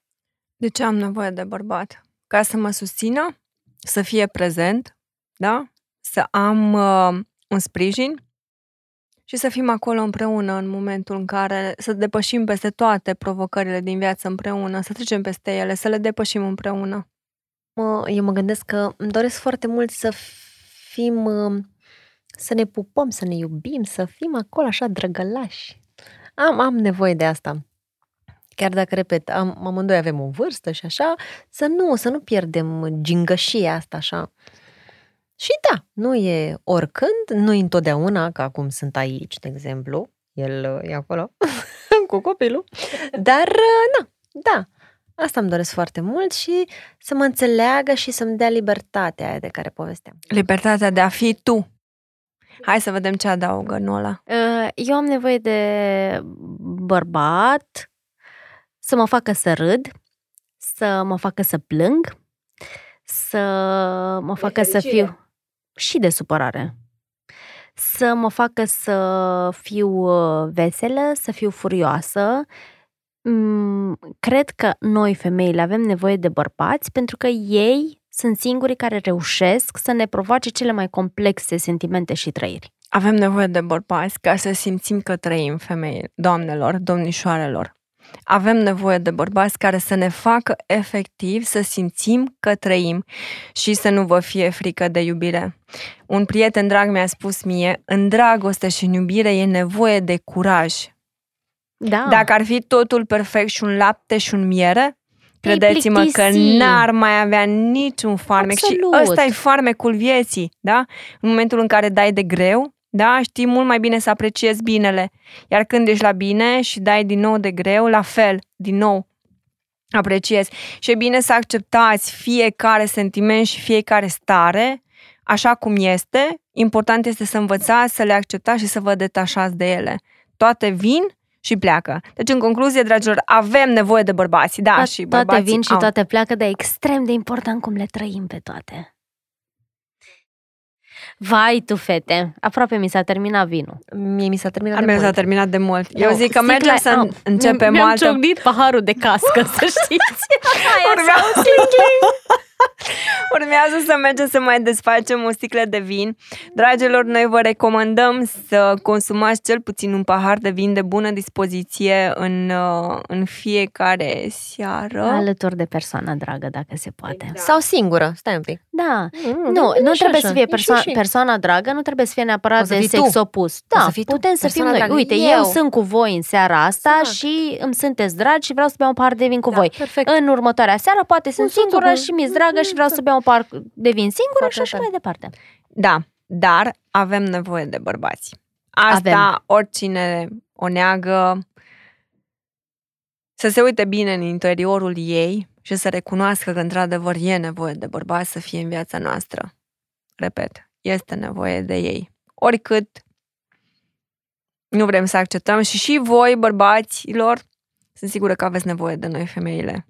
[SPEAKER 1] De ce am nevoie de bărbat? Ca să mă susțină, să fie prezent, da? Să am uh, un sprijin și să fim acolo împreună în momentul în care să depășim peste toate provocările din viață împreună, să trecem peste ele, să le depășim împreună.
[SPEAKER 3] Mă, eu mă gândesc că îmi doresc foarte mult să fim, uh, să ne pupăm, să ne iubim, să fim acolo așa drăgălași. Am, am nevoie de asta. Chiar dacă, repet, am, amândoi avem o vârstă și așa, să nu, să nu pierdem gingășia asta așa. Și da, nu e oricând, nu e întotdeauna, că acum sunt aici, de exemplu, el uh, e acolo (laughs) cu copilul, dar, uh, na, da, asta îmi doresc foarte mult și să mă înțeleagă și să-mi dea libertatea aia de care povesteam.
[SPEAKER 1] Libertatea de a fi tu. Hai să vedem ce adaugă Nola.
[SPEAKER 2] Uh, Eu am nevoie de bărbat să mă facă să râd, să mă facă să plâng, să mă facă să
[SPEAKER 1] fericire.
[SPEAKER 2] fiu și de supărare. Să mă facă să fiu uh, veselă, să fiu furioasă. Mm, Cred că noi, femeile, avem nevoie de bărbați pentru că ei sunt singurii care reușesc să ne provoace cele mai complexe sentimente și trăiri.
[SPEAKER 1] Avem nevoie de bărbați ca să simțim că trăim femei, doamnelor, domnișoarelor. Avem nevoie de bărbați care să ne facă efectiv să simțim că trăim și să nu vă fie frică de iubire. Un prieten drag mi-a spus mie, în dragoste și în iubire e nevoie de curaj.
[SPEAKER 2] Da.
[SPEAKER 1] Dacă ar fi totul perfect și un lapte și un miere, credeți-mă că
[SPEAKER 2] plictisi.
[SPEAKER 1] n-ar mai avea niciun farmec
[SPEAKER 2] Absolut.
[SPEAKER 1] și ăsta e farmecul vieții, da? În momentul în care dai de greu, da, știi mult mai bine să apreciezi binele. Iar când ești la bine și dai din nou de greu, la fel, din nou, apreciezi. Și e bine să acceptați fiecare sentiment și fiecare stare, așa cum este. Important este să învățați, să le acceptați și să vă detașați de ele. Toate vin și pleacă. Deci, în concluzie, dragilor, avem nevoie de bărbați, da,
[SPEAKER 2] To-
[SPEAKER 1] și
[SPEAKER 2] toate
[SPEAKER 1] bărbații
[SPEAKER 2] vin și
[SPEAKER 1] au.
[SPEAKER 2] toate pleacă, dar e extrem de important cum le trăim pe toate. Vai tu, fete, aproape mi s-a terminat vinul.
[SPEAKER 3] Mie mi s-a terminat
[SPEAKER 1] Al
[SPEAKER 3] de
[SPEAKER 1] meu s-a
[SPEAKER 3] mult.
[SPEAKER 1] terminat de mult. Eu
[SPEAKER 2] Nu,
[SPEAKER 1] zic că
[SPEAKER 2] sticla-
[SPEAKER 1] mergem să
[SPEAKER 2] au,
[SPEAKER 1] începem
[SPEAKER 2] mi-am
[SPEAKER 1] o altă...
[SPEAKER 2] ciocnit paharul de cască, (laughs) să știți.
[SPEAKER 1] Urmează, (laughs) (laughs) Urmează să mergem să mai desfacem o sticlă de vin. Dragilor, noi vă recomandăm să consumați cel puțin un pahar de vin de bună dispoziție în, uh, în fiecare seară.
[SPEAKER 2] Alături de persoana dragă, dacă se poate.
[SPEAKER 3] Sau singură, stai un pic.
[SPEAKER 2] Da,
[SPEAKER 3] Mm,
[SPEAKER 2] nu,
[SPEAKER 3] e
[SPEAKER 2] nu
[SPEAKER 3] și
[SPEAKER 2] trebuie
[SPEAKER 3] așa,
[SPEAKER 2] să fie
[SPEAKER 3] e și
[SPEAKER 2] perso-
[SPEAKER 3] și.
[SPEAKER 2] persoana dragă, nu trebuie să fie neapărat
[SPEAKER 3] Poți să
[SPEAKER 2] de
[SPEAKER 3] fii
[SPEAKER 2] sex
[SPEAKER 3] tu.
[SPEAKER 2] opus.
[SPEAKER 3] Poți
[SPEAKER 2] Da,
[SPEAKER 3] să fii tu,
[SPEAKER 2] putem să fim
[SPEAKER 3] persoana
[SPEAKER 2] noi.
[SPEAKER 3] dragă.
[SPEAKER 2] Uite,
[SPEAKER 3] Eu.
[SPEAKER 2] eu sunt cu voi în seara asta
[SPEAKER 3] Exact.
[SPEAKER 2] și îmi sunteți dragi și vreau să beau un pahar de vin cu
[SPEAKER 3] Da,
[SPEAKER 2] voi.
[SPEAKER 3] perfect.
[SPEAKER 2] În următoarea seară poate sunt
[SPEAKER 3] Cu soțul,
[SPEAKER 2] singură
[SPEAKER 3] cu-
[SPEAKER 2] și mi-e dragă și vreau să beau un pahar de vin singură
[SPEAKER 3] Foarte
[SPEAKER 2] și așa
[SPEAKER 3] tare.
[SPEAKER 2] mai departe.
[SPEAKER 1] Da, dar avem nevoie de bărbați. Asta
[SPEAKER 2] Avem.
[SPEAKER 1] oricine o neagă să se uite bine în interiorul ei și să recunoască că într-adevăr e nevoie de bărbați să fie în viața noastră. Repet, este nevoie de ei. Oricât nu vrem să acceptăm și și voi, bărbaților, sunt sigură că aveți nevoie de noi, femeile.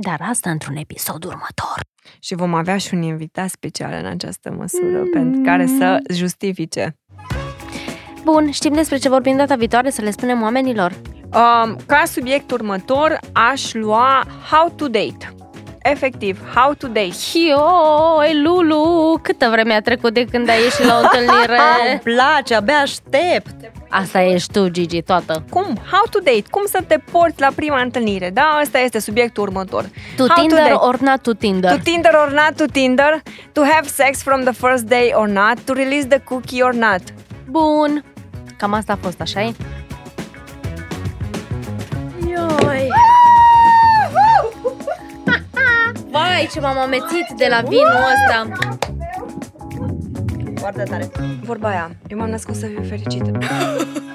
[SPEAKER 2] Dar asta într-un episod următor.
[SPEAKER 1] Și vom avea și un invitat special în această măsură pentru care să justifice
[SPEAKER 2] Bun, știm despre ce vorbim data viitoare, să le spunem oamenilor.
[SPEAKER 1] Um, ca subiect următor aș lua How to Date. Efectiv, How to Date.
[SPEAKER 2] Hioi, Lulu, câtă vreme a trecut de când ai ieșit la o (laughs)
[SPEAKER 3] Îmi
[SPEAKER 2] întâlnire?
[SPEAKER 3] place, abia aștept.
[SPEAKER 2] Asta ești tu, Gigi, toată.
[SPEAKER 1] Cum? How to Date. Cum să te porți la prima întâlnire. Da, ăsta este subiectul următor.
[SPEAKER 2] Tu
[SPEAKER 1] How to
[SPEAKER 2] Tinder
[SPEAKER 1] date.
[SPEAKER 2] or not to Tinder?
[SPEAKER 1] To Tinder or not to Tinder, to have sex from the first day or not, to release the cookie or not.
[SPEAKER 2] Bun. Cam asta a fost, așa e?
[SPEAKER 3] Ioi.
[SPEAKER 2] Vai, ce m-am amețit de la vinul ăsta.
[SPEAKER 3] Foarte tare.
[SPEAKER 1] Vorba aia, eu m-am născut să fiu fericită. (laughs)